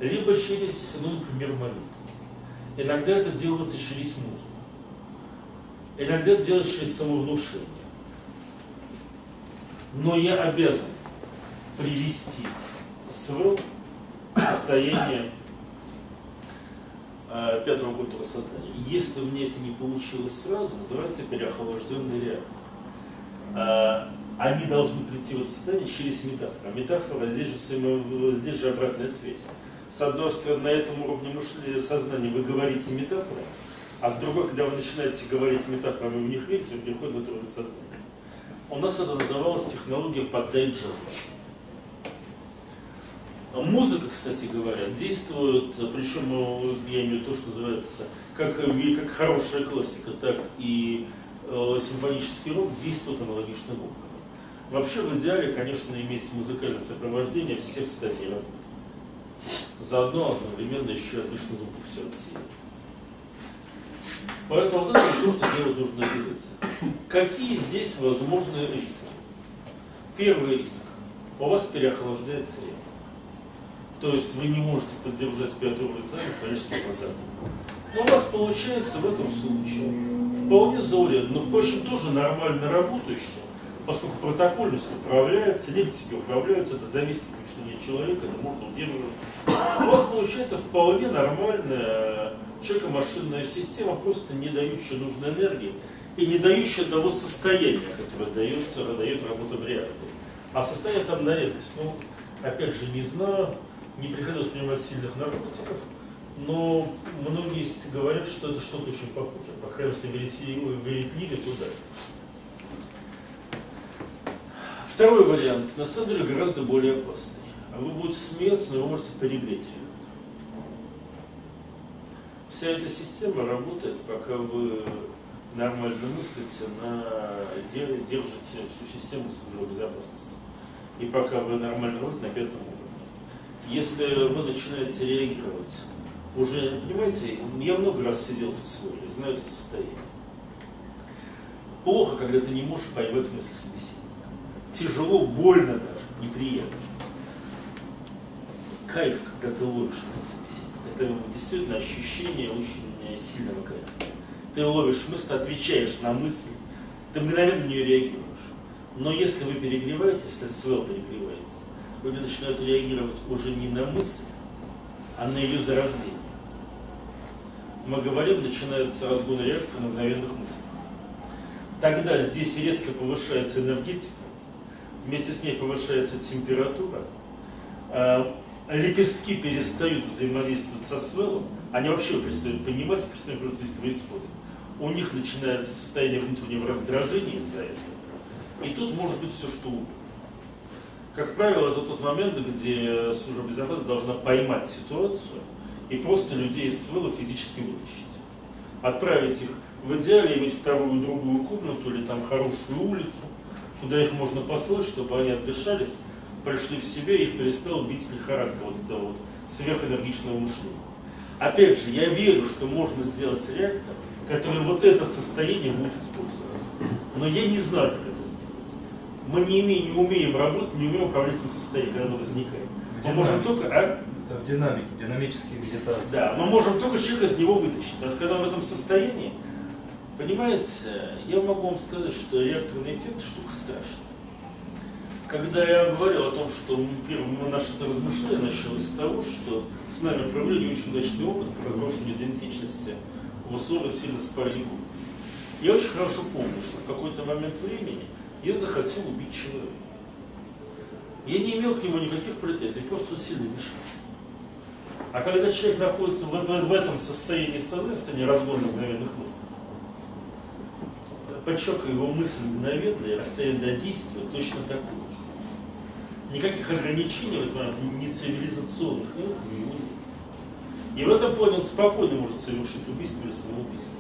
либо через, ну, например, молитву. Иногда это делается через музыку. Иногда это делается через самовнушение. Но я обязан привести свое состояние э, пятого культуры сознания. Если мне это не получилось сразу, называется переохлажденный реактор. Они должны прийти в это состояние через метафору. А метафора здесь же, здесь же обратная связь. С одной стороны, на этом уровне мышления, сознания вы говорите метафоры, а с другой, когда вы начинаете говорить метафорами, вы в них верите, вы переходите на уровень сознания. У нас это называлась технология поддай джазу. Музыка, кстати говоря, действует, причем я имею то, что называется, как, как хорошая классика, так и э, симфонический рок действует аналогичным образом. Вообще в идеале, конечно, иметь музыкальное сопровождение всех статей. Заодно одновременно еще отлично звуков все отсеять. Поэтому вот это то, что делать нужно обязательно. Какие здесь возможные риски? Первый риск. У вас переохлаждается реактор. То есть вы не можете поддержать пятую уровень творческого вода. Но у вас получается в этом случае вполне заурядно, но, впрочем, тоже нормально работающее, поскольку протокольность управляется, лексики управляются, это зависит от мышления человека, это можно удерживать. У вас получается вполне нормальная человеко-машинная система, просто не дающая нужной энергии и не дающая того состояния, которое дается, дает работа в реакторе. А состояние там на редкость. Ну, опять же, не знаю, не приходилось принимать сильных наркотиков, но многие говорят, что это что-то очень похожее. По крайней мере, верить туда. Второй вариант, на самом деле, гораздо более опасный. А вы будете смеяться, но вы можете перегреть. Вся эта система работает, пока вы нормально мыслите, на, держите всю систему службы безопасности. И пока вы нормально работаете на пятом уровне. Если вы начинаете реагировать, уже, понимаете, я много раз сидел в ССО, знаю это состояние. Плохо, когда ты не можешь поймать смысл собеседника тяжело, больно даже, неприятно. Кайф, когда ты ловишь это действительно ощущение очень сильного кайфа. Ты ловишь мысль, отвечаешь на мысль, ты мгновенно на нее реагируешь. Но если вы перегреваете, если свел перегревается, люди начинают реагировать уже не на мысль, а на ее зарождение. Мы говорим, начинается разгон реакции на мгновенных мыслях. Тогда здесь резко повышается энергетика, вместе с ней повышается температура, э, лепестки перестают взаимодействовать со свелом, они вообще перестают понимать, перестают, что здесь происходит. У них начинается состояние внутреннего раздражения из-за этого. И тут может быть все что угодно. Как правило, это тот момент, где служба безопасности должна поймать ситуацию и просто людей из свела физически вытащить. Отправить их в идеале иметь вторую, другую комнату или там хорошую улицу, куда их можно послать, чтобы они отдышались, пришли в себя и их перестал бить лихорадка вот этого вот сверхэнергичного мышления. Опять же, я верю, что можно сделать реактор, который вот это состояние будет использовать. Но я не знаю, как это сделать. Мы не, имеем, не умеем работать, не умеем управлять этим состоянием, когда оно возникает. Мы можем только... А? Это в динамике, динамические медитации. Да, мы можем только человека из него вытащить. Потому что когда он в этом состоянии, понимаете, я могу вам сказать, что реакторный эффект штука страшная. Когда я говорил о том, что первое наше это размышление началось с того, что с нами провели очень удачный опыт по разрушению идентичности в условиях сильно спальни Я очень хорошо помню, что в какой-то момент времени я захотел убить человека. Я не имел к нему никаких претензий, просто сильно мешал. А когда человек находится в, в, этом состоянии соответствия, разгона мгновенных мыслей, подчеркиваю, его мысль мгновенная, расстояние до действия точно такое же. Никаких ограничений в этом не цивилизационных нет, нет. И в этом плане он спокойно может совершить убийство или самоубийство.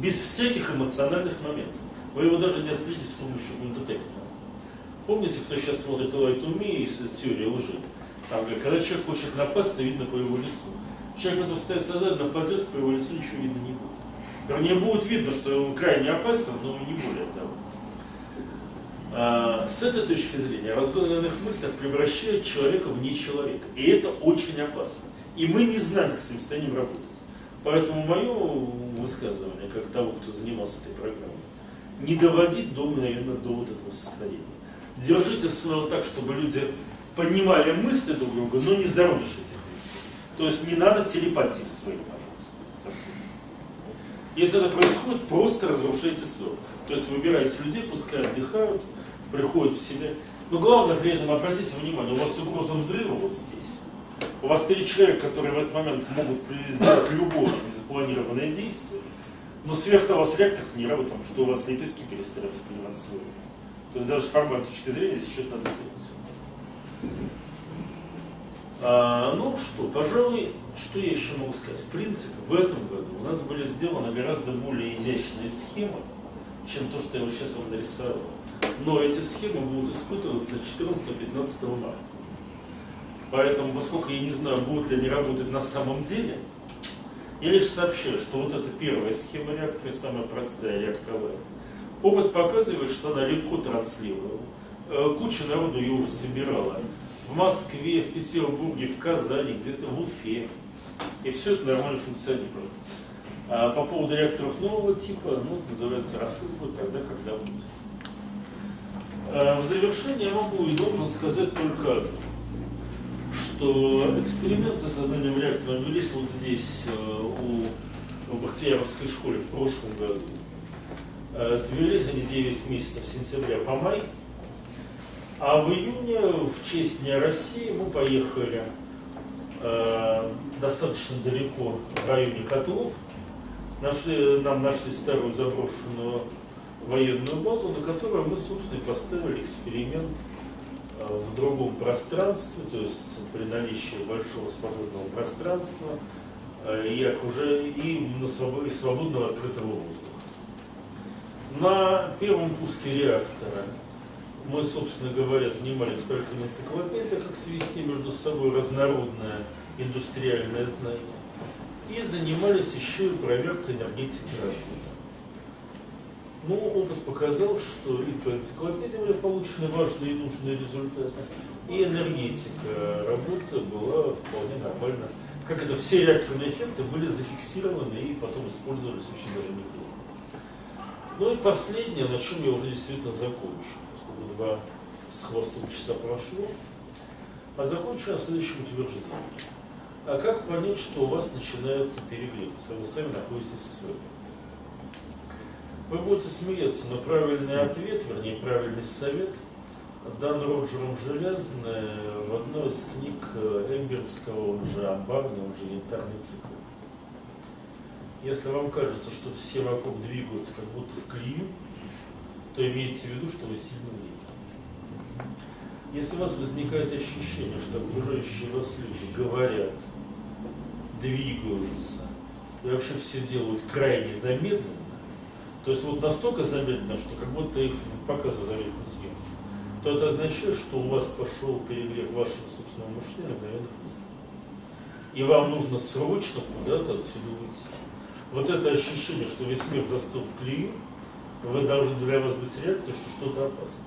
Без всяких эмоциональных моментов. Вы его даже не отследите с помощью детектора. Помните, кто сейчас смотрит Light to Me и теория лжи? Там, когда человек хочет напасть, то видно по его лицу. Человек это стоит сознание, нападет, по его лицу ничего видно не будет. Вернее, будет видно, что он крайне опасен, но не более того. А, с этой точки зрения разгон иных мыслях превращает человека в нечеловека. И это очень опасно. И мы не знаем, как с этим состоянием работать. Поэтому мое высказывание, как того, кто занимался этой программой, не доводить до, наверное, до вот этого состояния. Держите свое так, чтобы люди понимали мысли друг друга, но не зародыши этих мыслей. То есть не надо телепатии в своей, пожалуйста, совсем. Если это происходит, просто разрушайте свое. То есть выбирайте людей, пускай отдыхают, приходят в себя. Но главное при этом обратите внимание, у вас угроза взрыва вот здесь. У вас три человека, которые в этот момент могут сделать любое незапланированное действие, но сверх того вас реактор не потому что у вас лепестки перестали воспринимать свой. То есть даже с формальной точки зрения здесь что-то надо делать. А, ну что, пожалуй, что я еще могу сказать? В принципе, в этом году у нас были сделаны гораздо более изящные схемы, чем то, что я вот сейчас вам нарисовал. Но эти схемы будут испытываться 14-15 марта. Поэтому, поскольку я не знаю, будут ли они работать на самом деле, я лишь сообщаю, что вот эта первая схема реактора, самая простая реакторная, опыт показывает, что она легко транслировала. Э, куча народу ее уже собирала. В Москве, в Петербурге, в Казани, где-то в Уфе. И все это нормально функционирует. А по поводу реакторов нового типа, ну, называется, рассказ будет тогда, когда будет. А в завершение я могу и должен сказать только одно что эксперименты с созданием реактора велись вот здесь, э, у, в Бахтияровской школе в прошлом году. Завелись они 9 месяцев с сентября по май. А в июне, в честь Дня России, мы поехали э, достаточно далеко в районе Котлов. Нашли, нам нашли старую заброшенную военную базу, на которой мы, собственно, поставили эксперимент Э, в другом пространстве, то есть при наличии большого свободного пространства э, и, окружения, и, на свобод, и свободного открытого воздуха. На первом пуске реактора мы, собственно говоря, занимались проектом энциклопедия, как свести между собой разнородное индустриальное знание, и занимались еще и проверкой энергетики работы. Но ну, опыт показал, что и по энциклопедии были получены важные и нужные результаты, и энергетика работы была вполне нормально. Как это, все реакторные эффекты были зафиксированы и потом использовались очень даже неплохо. Ну и последнее, на чем я уже действительно закончу, два с хвостом часа прошло, а закончу на следующем утверждении. А как понять, что у вас начинается перегрев, если вы сами находитесь в своем? Вы будете смеяться, но правильный ответ, вернее правильный совет дан Роджером Железным в одной из книг Эмберовского, он же Амбарный, он же Янтарный цикл. Если вам кажется, что все вокруг двигаются как будто в клею, то имейте в виду, что вы сильно. Если у вас возникает ощущение, что окружающие вас люди говорят, двигаются, и вообще все делают крайне замедленно, то есть вот настолько замедленно, что как будто их показывают замедленно съемку, то это означает, что у вас пошел перегрев вашего собственного мышления мыслей. И вам нужно срочно куда-то отсюда выйти. Вот это ощущение, что весь мир застыл в клею, вы должны для вас быть реакцией, что что-то опасно.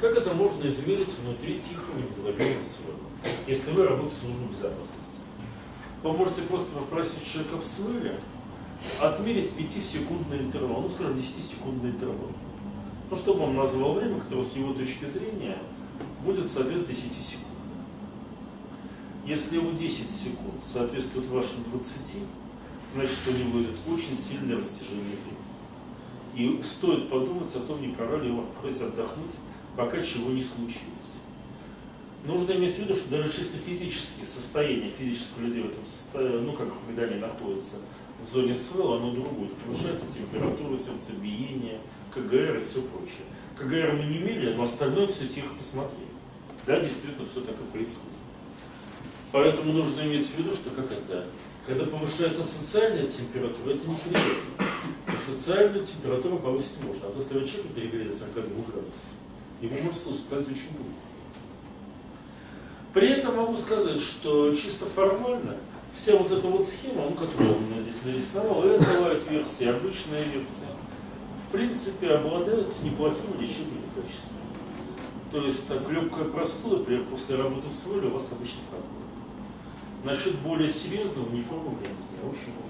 Как это можно измерить внутри тихого незлобивого своего, если вы работаете в службе безопасности? Вы можете просто попросить человека в свыле отмерить 5-секундный интервал, ну скажем 10-секундный интервал. Ну, чтобы он назвал время, которое с его точки зрения будет соответствовать 10 секунд. Если его 10 секунд соответствует вашим 20, значит, у него будет очень сильное растяжение времени. И стоит подумать о том, не пора ли его попросить отдохнуть, пока чего не случилось. Нужно иметь в виду, что даже чисто физические состояния физического людей в этом состоянии, ну, как когда они находятся в зоне СВЛ, оно другое. Повышается температура, сердцебиение, КГР и все прочее. КГР мы не имели, но остальное все тихо посмотрели. Да, действительно, все так и происходит. Поэтому нужно иметь в виду, что как это, когда повышается социальная температура, это не приятно. Социальную температуру повысить можно, а то если человек перегреет 42 градусов, ему может стать очень больно. При этом могу сказать, что чисто формально вся вот эта вот схема, ну, которую он здесь нарисовал, это лайт версия, обычная версия, в принципе, обладают неплохими лечебными качествами. То есть так легкая простуда, например, после работы в свале у вас обычно проходит. Насчет более серьезного пробовали, я не знаю, очень быть.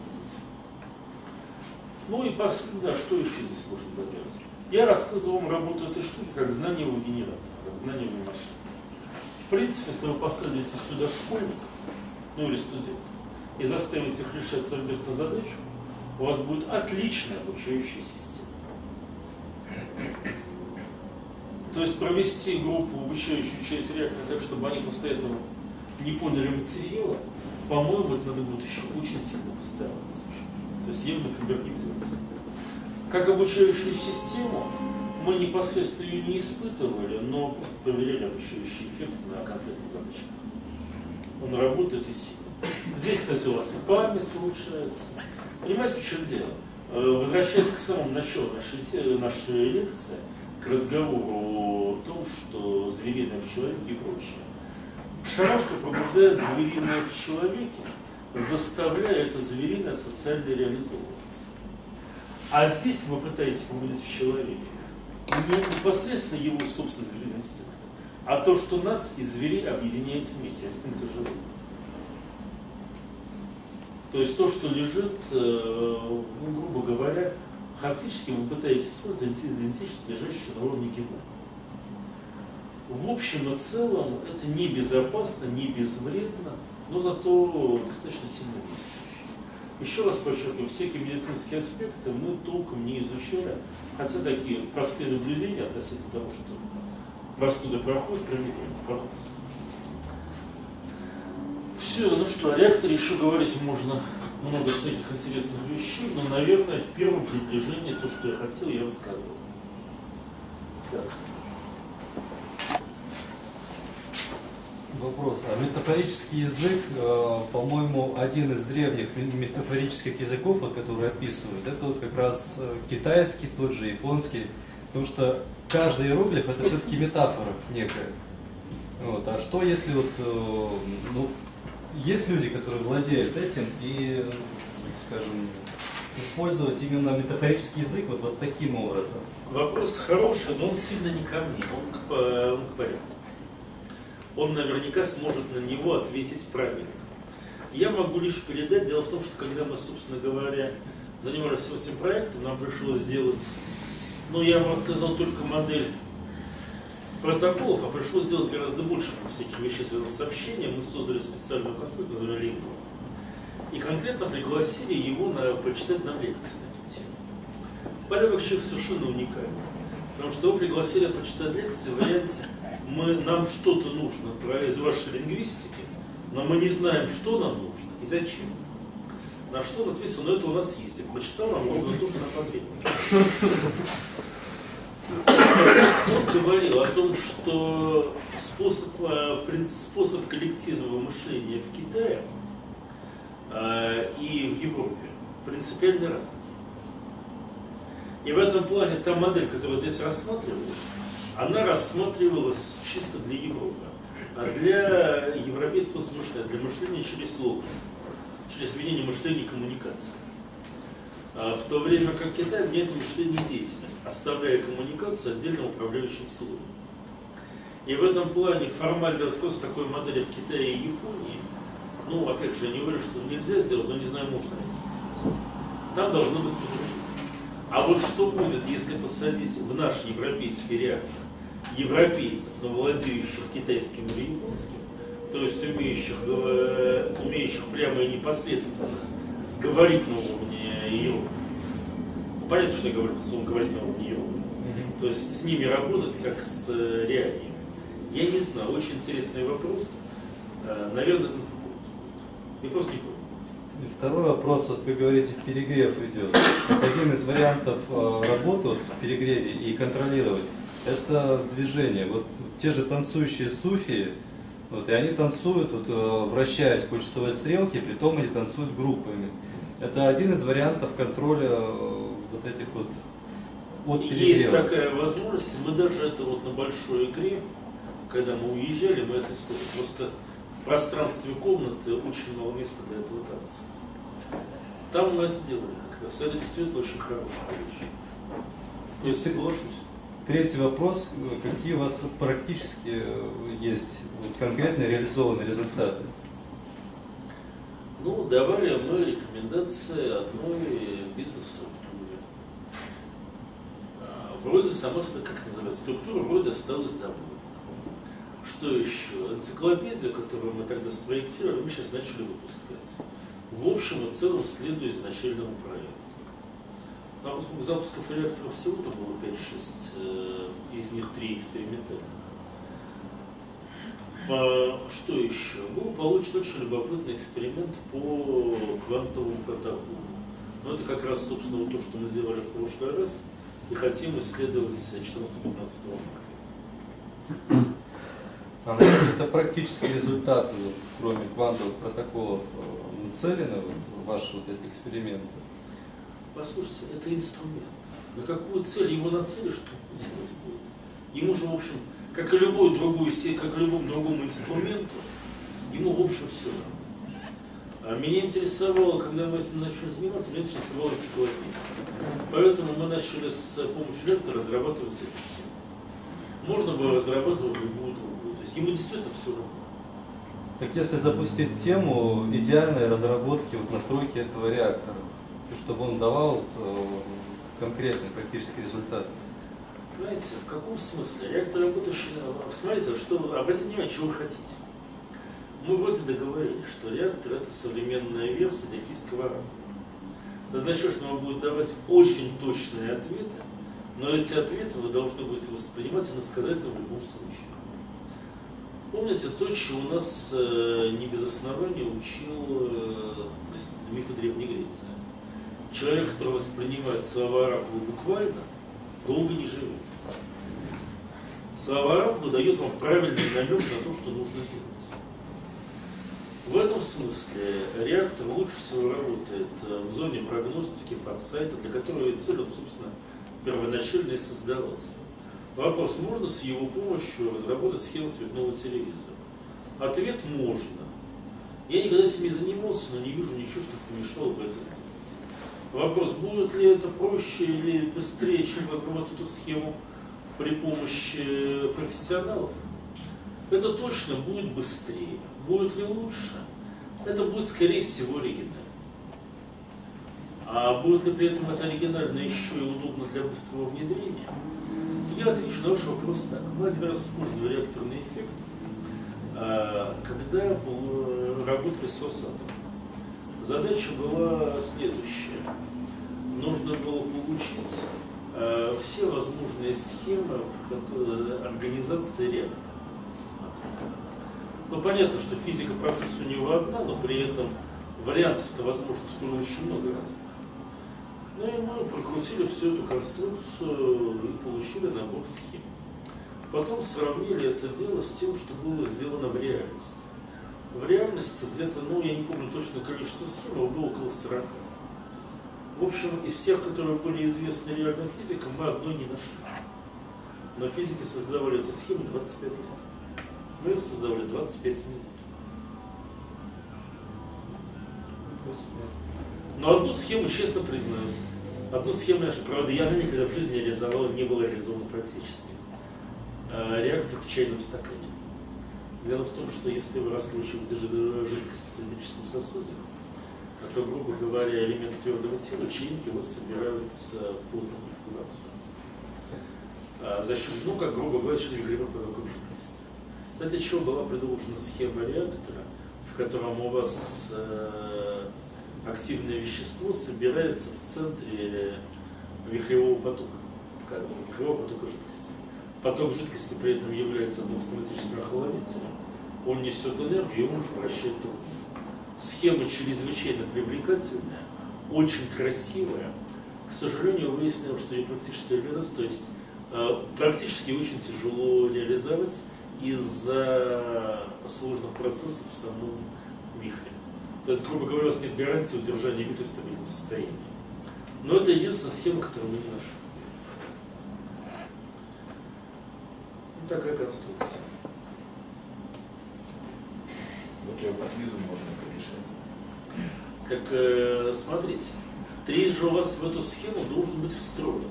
Ну и последнее, да, что еще здесь можно добавить? Я рассказывал вам работу этой штуки как знание его генератора, как знание его машины. В принципе, если вы посадите сюда школьников, ну или студентов, и заставите их решать совместно задачу, у вас будет отличная обучающая система. То есть провести группу, обучающую часть реактора так, чтобы они после этого не поняли материала, по-моему, это надо будет еще очень сильно постараться. То есть явно конвертироваться. Как обучающую систему, мы непосредственно ее не испытывали, но просто проверяли обучающий эффект на конкретных задачах. Он работает и сильно. Здесь, кстати, у вас и память улучшается. Понимаете, в чем дело? Э, возвращаясь к самому началу нашей, нашей лекции, к разговору о том, что звериное в человеке и прочее. Шарашка пробуждает звериное в человеке, заставляя это звериное социально реализовываться. А здесь вы пытаетесь побудить в человеке не непосредственно его собственный звериный инстинкт, а то, что нас и зверей объединяет вместе, инстинкты живут. То есть то, что лежит, э, ну, грубо говоря, фактически вы пытаетесь использовать идентичность, лежащую на уровне генома в общем и целом это не безопасно, не безвредно, но зато достаточно сильно действующее. Еще раз подчеркну, всякие медицинские аспекты мы толком не изучали, хотя такие простые наблюдения относительно того, что простуда проходит, проверяем, проходит. Все, ну что, о реакторе еще говорить можно много всяких интересных вещей, но, наверное, в первом приближении то, что я хотел, я рассказывал. Так. Вопрос. А метафорический язык, э, по-моему, один из древних метафорических языков, вот, которые описывают, это вот как раз э, китайский, тот же японский, потому что каждый иероглиф это все-таки метафора некая. Вот. А что если вот, э, ну, есть люди, которые владеют этим и, скажем, использовать именно метафорический язык вот, вот таким образом? Вопрос хороший, но он сильно не ко мне, он к, он к порядку он наверняка сможет на него ответить правильно. Я могу лишь передать, дело в том, что когда мы, собственно говоря, занимались всем этим проектом, нам пришлось сделать, ну, я вам рассказал только модель протоколов, а пришлось сделать гораздо больше всяких вещей, связанных с сообщением. Мы создали специальную конструкцию, назвали Лингу. И конкретно пригласили его на, прочитать нам лекции на эту тему. Порядок человек совершенно уникальный. Потому что его пригласили прочитать лекции в варианте мы, нам что-то нужно из вашей лингвистики, но мы не знаем, что нам нужно и зачем. На что он ответил, ну это у нас есть. Я почитал, нам можно тоже на потребность. Он говорил о том, что способ, э, способ коллективного мышления в Китае э, и в Европе принципиально разные. И в этом плане та модель, которая здесь рассматривалась, она рассматривалась чисто для Европы, а для европейского мышления, для мышления через логос, через объединение мышления и коммуникации. А в то время как Китай меняет мышление и деятельность, оставляя коммуникацию отдельным управляющим слоем. И в этом плане формальный раскос такой модели в Китае и Японии, ну, опять же, я не говорю, что нельзя сделать, но не знаю, можно ли это сделать. Там должно быть по А вот что будет, если посадить в наш европейский реактор европейцев, но владеющих китайским или японским, то есть умеющих, умеющих прямо и непосредственно говорить на уровне Европы. Ну, понятно, что я говорю, что он говорит на уровне Европы. То есть с ними работать как с э, реалиями. Я не знаю, очень интересный вопрос. Э, наверное, я просто не понял. И второй вопрос, вот вы говорите, перегрев идет. Один из вариантов э, работы вот, в перегреве и контролировать, это движение. Вот те же танцующие суфии, вот, и они танцуют, вот, э, вращаясь по часовой стрелке, при том они танцуют группами. Это один из вариантов контроля э, вот этих вот от перегрева. Есть такая возможность, мы даже это вот на большой игре, когда мы уезжали, мы это использовали. Просто в пространстве комнаты очень мало места для этого танца. Там мы это делали как раз. Это действительно очень хорошая вещь. Я соглашусь. Третий вопрос. Какие у вас практически э, есть вот, конкретно реализованные результаты? Ну, давали мы рекомендации одной бизнес-структуре. А, Вроде сама, как называется, структура вроде осталась довольна. Что еще? Энциклопедию, которую мы тогда спроектировали, мы сейчас начали выпускать. В общем и целом следуя изначальному проекту. Запусков реакторов всего-то было 5-6, э, из них 3 экспериментальных. А, что еще? Был получен очень любопытный эксперимент по квантовому протоколу. Но это как раз, собственно, вот то, что мы сделали в прошлый раз, и хотим исследовать 14-15 марта. А какие-то практические результаты, кроме квантовых протоколов, э, нацелены ваши вот эти эксперименты? Послушайте, это инструмент. На какую цель его нацелишь, что делать будет? Ему же, в общем, как и любой другой, как и любому другому инструменту, ему, в общем, все равно. А меня интересовало, когда мы этим начали заниматься, меня интересовала энциклопедия. Поэтому мы начали с помощью лектора разрабатывать эту тему. Можно было разрабатывать любую другую. То есть ему действительно все равно. Так если запустить тему идеальной разработки вот настройки этого реактора, чтобы он давал э, конкретный практический результат. Знаете, в каком смысле? Реактор работающий, смотрите, что, обратите внимание, чего вы хотите. Мы вроде договорились, что реактор это современная версия дельфийского рака. Это означает, что он будет давать очень точные ответы, но эти ответы вы должны будете воспринимать и насказать в любом случае. Помните, то, что у нас э, не без основания учил э, мифы Древней Греции человек, который воспринимает слова Оракула буквально, долго не живет. Слова Оракула дает вам правильный намек на то, что нужно делать. В этом смысле реактор лучше всего работает э, в зоне прогностики форсайта, для которого и цель, он, собственно, первоначально и создавался. Вопрос, можно с его помощью разработать схему цветного телевизора? Ответ – можно. Я никогда этим не занимался, но не вижу ничего, что помешало бы это сделать. Вопрос, будет ли это проще или быстрее, чем разработать эту схему при помощи профессионалов? Это точно будет быстрее. Будет ли лучше? Это будет, скорее всего, оригинально. А будет ли при этом это оригинально еще и удобно для быстрого внедрения? Я отвечу на ваш вопрос так. Мы один раз использовали реакторный эффект, а, когда работали с Росатом. Задача была следующая. Нужно было получить э, все возможные схемы организации реактора. Ну, понятно, что физика процесса у него одна, но при этом вариантов-то возможностей было очень много разных. Ну и мы прокрутили всю эту конструкцию и получили набор схем. Потом сравнили это дело с тем, что было сделано в реальности в реальности где-то, ну, я не помню точно количество схем, было около 40. В общем, из всех, которые были известны реальным физикам, мы одно не нашли. Но физики создавали эти схемы 25 лет. Мы их создавали 25 минут. Но одну схему, честно признаюсь, одну схему, правда, я никогда в жизни не реализовала, не была реализована практически. А, реактор в чайном стакане. Дело в том, что если вы раскручиваете жидкость в цилиндрическом сосуде, то, грубо говоря, элемент твердого тела, чаинки у вас собираются в плотную конфигурацию. А, за счет, ну, как грубо говоря, регулировку потоков жидкости. Для чего была предложена схема реактора, в котором у вас э, активное вещество собирается в центре вихревого потока, вихревого потока жидкости. Поток жидкости при этом является автоматическим охладителем, он несет энергию, и он вращает ток. Схема чрезвычайно привлекательная, очень красивая. К сожалению, выяснилось, что ее практически реализовать, то есть э, практически очень тяжело реализовать из-за сложных процессов в самом вихре. То есть, грубо говоря, у вас нет гарантии удержания вихря в стабильном состоянии. Но это единственная схема, которую мы не нашли. Такая конструкция. Вот ее по снизу можно порешать. Так э, смотрите, трис же у вас в эту схему должен быть встроен.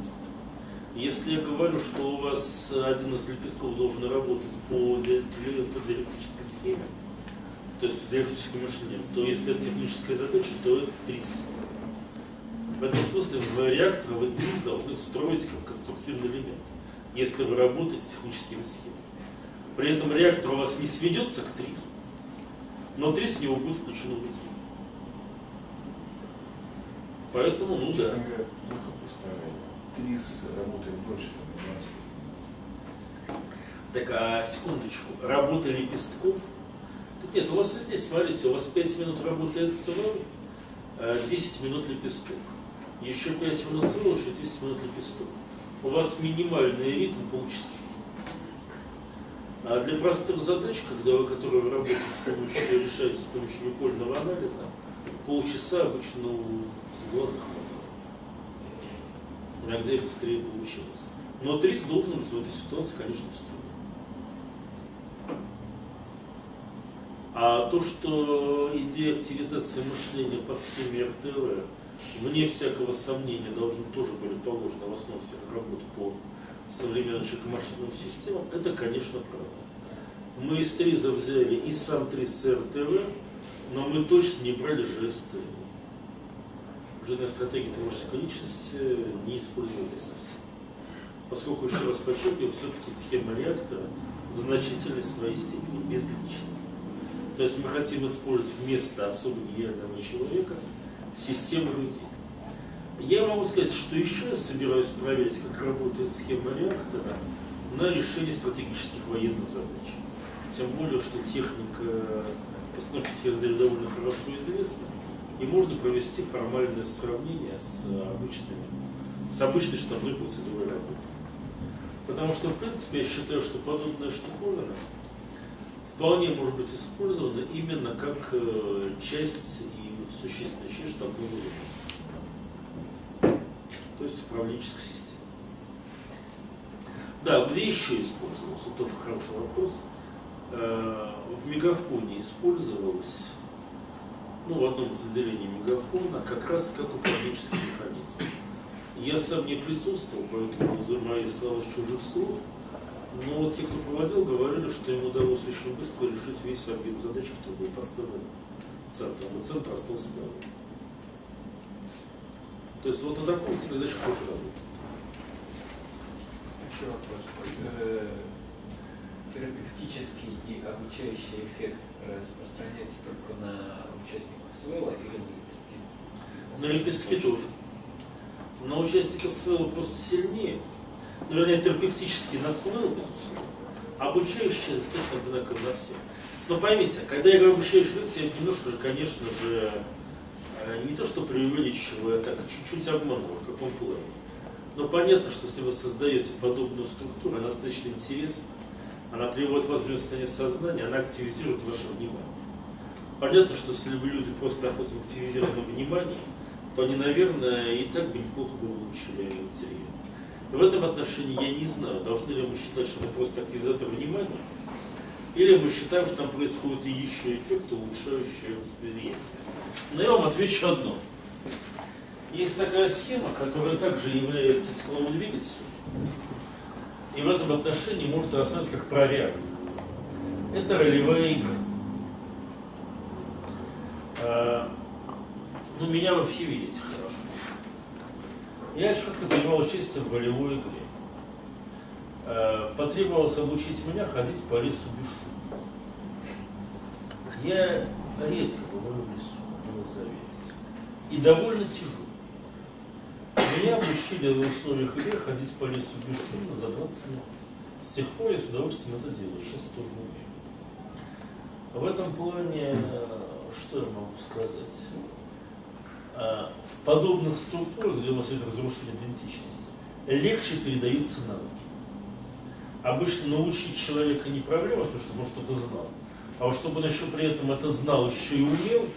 Если я говорю, что у вас один из лепестков должен работать по, по диалектической схеме, то есть по диалектическому мышлению, то если это техническая задача, то это трис. В этом смысле в реактор вы трис должны встроить как конструктивный элемент, если вы работаете с техническими схемами. При этом реактор у вас не сведется к трису, но трис в него будет включен в Поэтому, ну да. Честно говоря, плохо представляю. ТРИС работает больше, чем 20 Так, а секундочку, работа лепестков? Так нет, у вас здесь, смотрите, у вас 5 минут работает СВ, 10 минут лепесток. Еще 5 минут СВ, еще 10 минут лепесток. У вас минимальный ритм полчаса. А для простых задач, когда вы, которые вы работаете с помощью, решаете с помощью випольного анализа, полчаса обычно с глаза. Иногда и быстрее получилось. Но 30 должен быть в этой ситуации, конечно, встроен. А то, что идея активизации мышления по схеме РТВ, вне всякого сомнения, должны тоже были положены в основу всех работ по современным машинным системам, это, конечно, правда. Мы из ТРИЗа взяли и сам ТРИЗ РТВ, но мы точно не брали ЖСТ. Жизненная стратегия творческой личности не использовалась совсем. Поскольку, еще раз подчеркиваю, все-таки схема реактора в значительной своей степени безлична. То есть мы хотим использовать вместо особо гениального человека систему людей. Я могу сказать, что еще я собираюсь проверить, как работает схема реактора на решение стратегических военных задач. Тем более, что техника постановки задач довольно хорошо известна, и можно провести формальное сравнение с обычными, с обычной штабной процедурой работы. Потому что, в принципе, я считаю, что подобная штуковина вполне может быть использована именно как э, часть и существенная часть штабной работы. То есть управленческой системы. Да, где еще использовался? Тоже хороший вопрос. Э, в мегафоне использовалось, ну, в одном из отделений мегафона, как раз как управленческий механизм. Я сам не присутствовал, поэтому мои слова с чужих слов, но те, кто проводил, говорили, что им удалось очень быстро решить весь объем задач, который был поставлен центром, и центр остался доволен. То есть вот на таком типе задач тоже работает. Еще вопрос. Э, терапевтический и обучающий эффект распространяется только на участников СВЭЛа или на лепестки? На лепестки тоже. На участников СВЭЛа просто сильнее. Ну, вернее, терапевтически на СВЭЛ, безусловно. Обучающие достаточно одинаково на всех. Но поймите, когда я говорю обучающие лекции, я немножко конечно же, э, не то что преувеличиваю, а так чуть-чуть обманываю, в каком плане. Но понятно, что если вы создаете подобную структуру, она достаточно интересна, она приводит вас в состояние сознания, она активизирует ваше внимание. Понятно, что если бы люди просто находятся в активизированном внимании, то они, наверное, и так бы неплохо бы выучили материал. В этом отношении я не знаю, должны ли мы считать, что это просто активизатор внимания, или мы считаем, что там происходит и еще эффект, улучшающий восприятие. Но я вам отвечу одно. Есть такая схема, которая также является тепловым двигателем, и в этом отношении может рассматриваться как проряд. Это ролевая игра. А, ну, меня вы все видите хорошо. Я еще как-то принимал участие в ролевой игре. А, потребовалось обучить меня ходить по лесу без шума. Я редко бываю в лесу, надо заверить. И довольно тяжело. Меня обучили в условиях игры ходить по лесу бесшумно за 20 минут. С тех пор я с удовольствием это делаю, сейчас тоже умею. В этом плане, что я могу сказать? А, в подобных структурах, где у нас это разрушение идентичности, легче передаются навыки. Обычно научить человека не проблема, потому что он что-то знал. А вот чтобы он еще при этом это знал, еще и умел,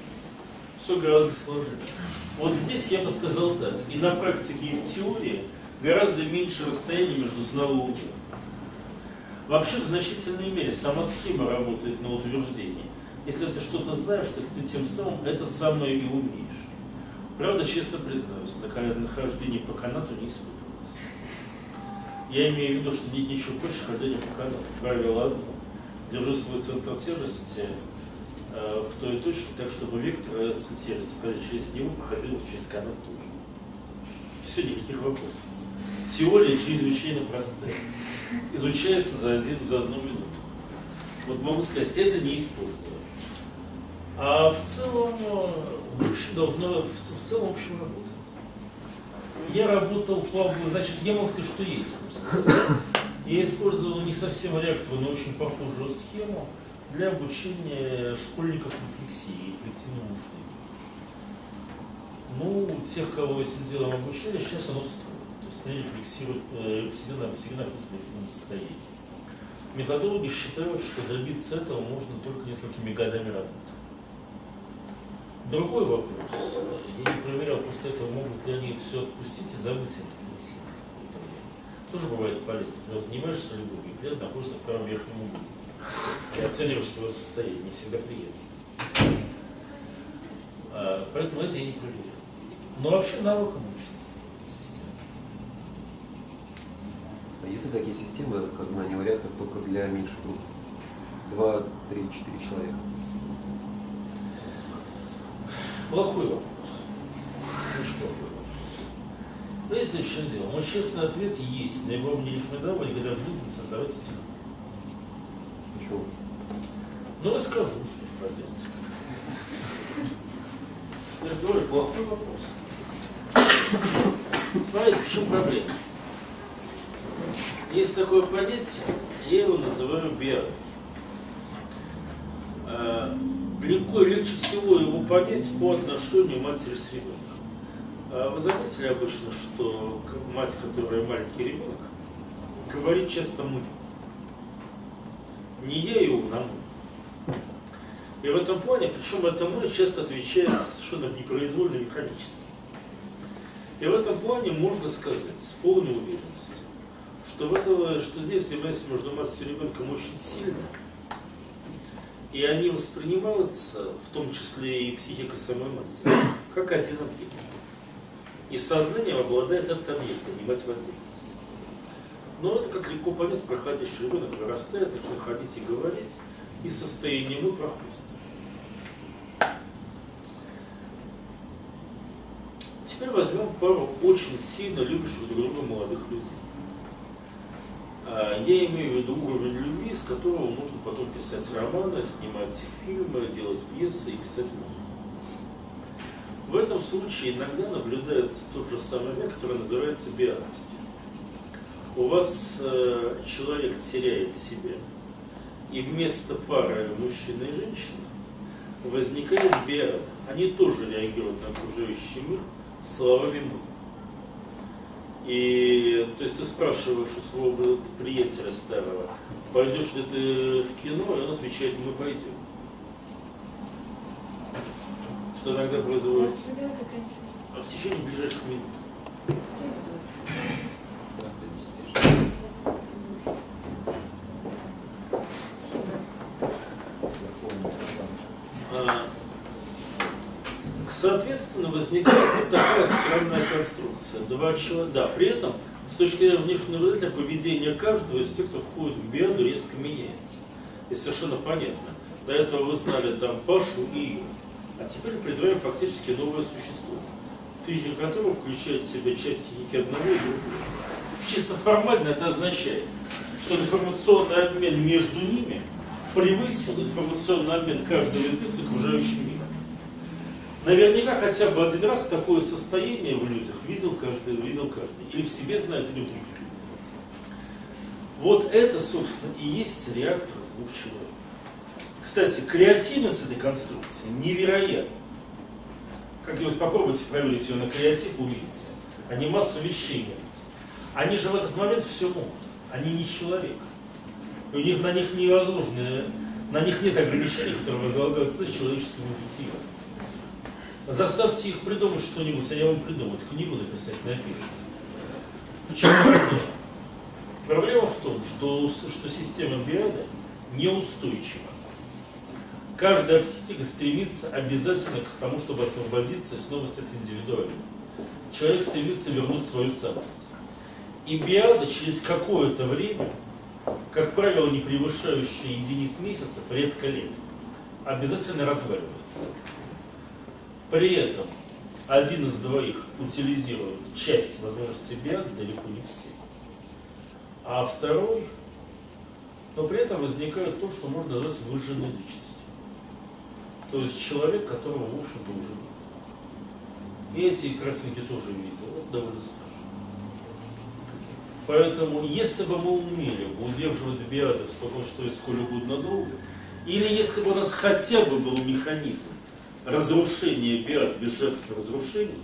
все гораздо сложнее. Вот здесь я бы сказал так, и на практике, и в теории гораздо меньше расстояния между знал и умел. Вообще в значительной мере сама схема работает на утверждение. Если ты что-то знаешь, так ты тем самым это самое и умеешь. Правда, честно признаюсь, на нахождение по канату не испытывалось. Я имею в виду, что нет ничего больше хождения по канату. Правило одно. Держи свой центр тяжести э, в той точке, так чтобы вектор тяжести, когда через него проходил через канат тоже. Все, никаких вопросов. Теория чрезвычайно простая. Изучается за, один, за одну минуту. Вот могу сказать, это не использовать. А в целом, в общем, должно, в, в целом, в общем, работать. Я работал по, значит, я могу сказать, что есть. Я использовал не совсем реакторную, но очень похожую схему для обучения школьников рефлексии, рефлексивному мышлению. Ну, тех, кого этим делом обучали, сейчас оно встроено. То есть они рефлексируют э, всегда, всегда в рефлексивном состоянии. Методологи считают, что добиться этого можно только несколькими годами работы. Другой вопрос. Я не проверял после этого, могут ли они все отпустить и забыть. Тоже бывает полезно. Когда занимаешься любовью, и при этом находишься в правом верхнем углу. И оцениваешь свое состояние. Не всегда приятно. А, поэтому это я не проверял. Но вообще навыкам учат. А есть ли такие системы, как знание вариантов, только для меньших групп? Два, три, четыре человека. Плохой вопрос. Очень плохой Знаете, в чем дело? Мой честный ответ есть, но его мне рекомендовали, когда в жизни создавать эти Почему? Ну, расскажу, что ж поделать. Же говорю, плохой вопрос. Смотрите, в чем проблема. Есть такое понятие, я его называю биологией легко и легче всего его понять по отношению матери с ребенком. А вы заметили обычно, что мать, которая маленький ребенок, говорит часто мы. Не я и он, а мы. И в этом плане, причем это мы часто отвечает совершенно непроизвольно механически. И в этом плане можно сказать с полной уверенностью, что, в этого, что здесь взаимодействие между матерью и ребенком очень сильное, и они воспринимаются, в том числе и психикой самой матери, как один объект. И сознанием обладает этот объект, а не отдельности. Но это, как легко понять, проходящий ребенок вырастает, начинает ходить и говорить, и состояние мы проходит. Теперь возьмем пару очень сильно любящих друг друга молодых людей. А, я имею в виду уровень любви, с которого можно потом писать романы, снимать фильмы, делать пьесы и писать музыку. В этом случае иногда наблюдается тот же самый век, который называется биарностью. У вас э, человек теряет себя, и вместо пары мужчины и женщины возникает биар. Они тоже реагируют на окружающий мир словами «мы». И то есть ты спрашиваешь у своего приятеля старого, пойдешь ли ты в кино, и он отвечает, мы пойдем. Что иногда производит... а в течение ближайших минут. А, Соответственно, возникает вот такая странная конструкция. Два человека, да, при этом с точки зрения внешнего наблюдателя поведение каждого из тех, кто входит в биаду, резко меняется. И совершенно понятно. До этого вы знали там Пашу и Ю. А теперь предлагаем фактически новое существо, психика которого включает в себя часть психики одного и другого. Чисто формально это означает, что информационный обмен между ними превысил информационный обмен каждого из них с окружающим миром. Наверняка хотя бы один раз такое состояние в людях видел каждый, видел каждый. Или в себе знает, или в других людях. Вот это, собственно, и есть реактор двух человек. Кстати, креативность этой конструкции невероятна. Как-нибудь попробуйте проверить ее на креатив, увидите. Они массу вещей могут. Они же в этот момент все могут. Они не человек. У них, на них не возложены, на них нет ограничений, которые возлагаются человеческому бытию. Заставьте их придумать что-нибудь, я вам придумать, книгу написать, напишут. В чем проблема? Проблема в том, что, что система биада неустойчива. Каждая психика стремится обязательно к тому, чтобы освободиться и снова стать индивидуальным. Человек стремится вернуть свою самость. И биада через какое-то время, как правило, не превышающее единиц месяцев, редко лет, обязательно разваливается. При этом один из двоих утилизирует часть возможностей биада, далеко не все. А второй, но при этом возникает то, что можно назвать выжженной личностью. То есть человек, которого, в общем-то, уже. И эти красненькие тоже видел. Это довольно страшно. Поэтому, если бы мы умели удерживать биады в том, что есть сколь угодно долго, или если бы у нас хотя бы был механизм разрушения биад без жертв разрушений,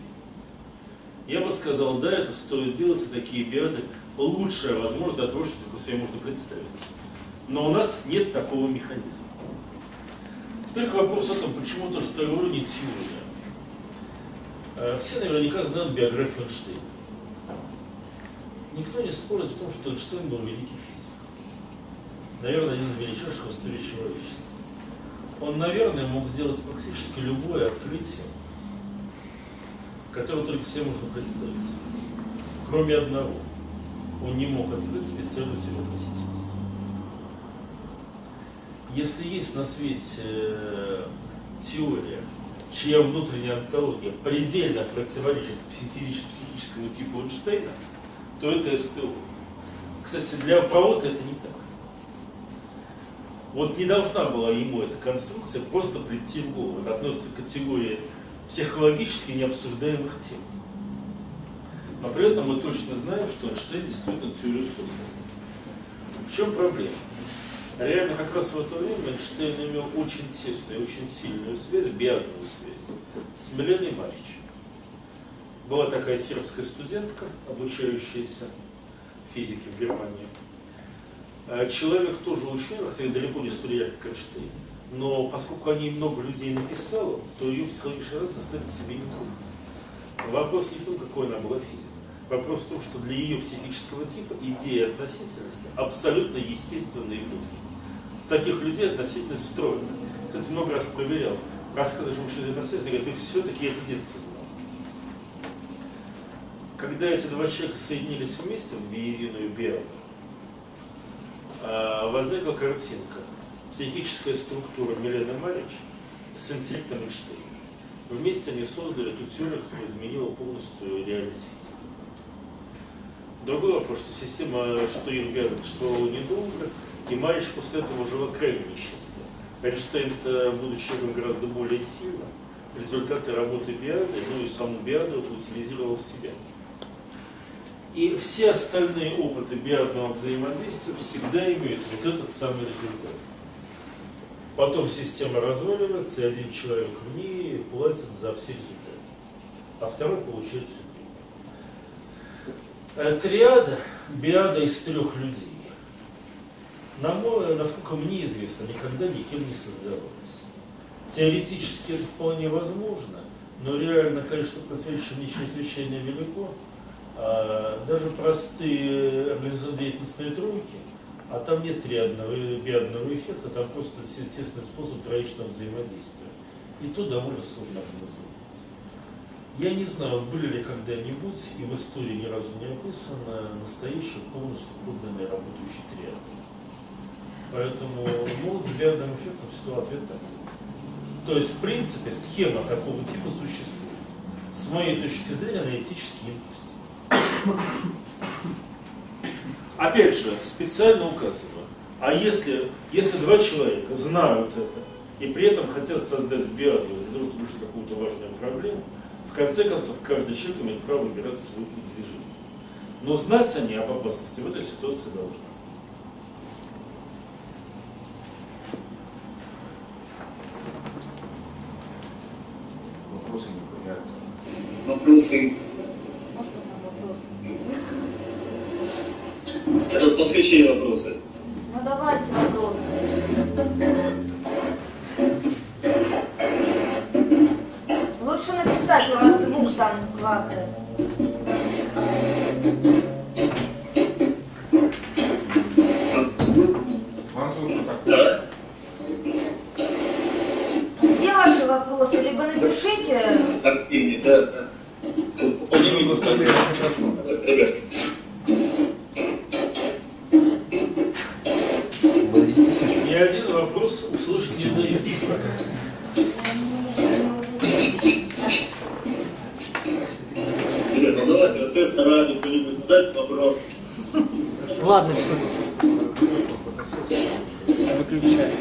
я бы сказал, да, это стоит делать, и такие биады лучшая возможность для того, чтобы себе можно представить. Но у нас нет такого механизма. Теперь к вопросу о том, почему то, что не теория. Э, все наверняка знают биографию Эйнштейна. Никто не спорит в том, что Эйнштейн был великий физик. Наверное, один из величайших в истории человечества. Он, наверное, мог сделать практически любое открытие, которое только себе можно представить. Кроме одного. Он не мог открыть специальную теорию относительности. Если есть на свете э, теория, чья внутренняя онтология предельно противоречит физическому типу Эйнштейна, то это СТО. Кстати, для кого-то это не так. Вот не должна была ему эта конструкция просто прийти в голову. Это относится к категории психологически необсуждаемых тем. Но при этом мы точно знаем, что Эйнштейн действительно теорию создал. В чем проблема? Реально как раз в это время Эйнштейн имел очень тесную, очень сильную связь, биадную связь с Миленой Марич. Была такая сербская студентка, обучающаяся физике в Германии. А человек тоже ученый, хотя далеко не яркий, как Эйнштейн. Но поскольку о ней много людей написало, то ее психологический раз составить себе не трудно. Вопрос не в том, какой она была физик. Вопрос в том, что для ее психического типа идея относительности абсолютно естественная и внутренняя таких людей относительность встроена. Кстати, много раз проверял. Рассказываешь учителю относительности, говорят, ты все-таки это с детства знал. Когда эти два человека соединились вместе в единую биаду, а, возникла картинка. Психическая структура Милены Марич с интеллектом Эйнштейна. Вместе они создали ту теорию, которая изменила полностью реальность физики. Другой вопрос, что система Штейнберга существовала недолго, и Марич после этого жила крайне несчастливо. Эйнштейн, будучи человеком гораздо более сильным, результаты работы Биады, ну и саму Биаду утилизировал в себя. И все остальные опыты биадного взаимодействия всегда имеют вот этот самый результат. Потом система разваливается, и один человек в ней платит за все результаты. А второй получает всю прибыль. Триада, биада из трех людей на мой, насколько мне известно, никогда никем не создавалось. Теоретически это вполне возможно, но реально количество подсвечивания не чрезвычайно велико. А, даже простые организационно деятельностные тройки, а там нет триадного или биадного эффекта, там просто те- тесный способ троичного взаимодействия. И то довольно сложно организовывается. Я не знаю, были ли когда-нибудь, и в истории ни разу не описано, настоящий полностью подлинный работающий триад. Поэтому с биадным эффектом всегда ответ такой. То есть, в принципе, схема такого типа существует. С моей точки зрения, она этически недопустима. Опять же, специально указано. А если, если два человека знают это и при этом хотят создать биаду для того, чтобы решить какую-то важную проблему, в конце концов, каждый человек имеет право выбирать свой путь движения. Но знать они об опасности в этой ситуации должны. Вопросы не понимают. Вопросы. Это по скачей вопросы. Ну давайте вопросы. Лучше написать, у вас звук там квакает. Вопросы? Либо напишите, Активнее, да. Поднимите на столе Ребят. Ни один вопрос услышать не удается. ребят, ну давайте от теста ради кто-нибудь задать вопрос. Ладно, все. Выключай.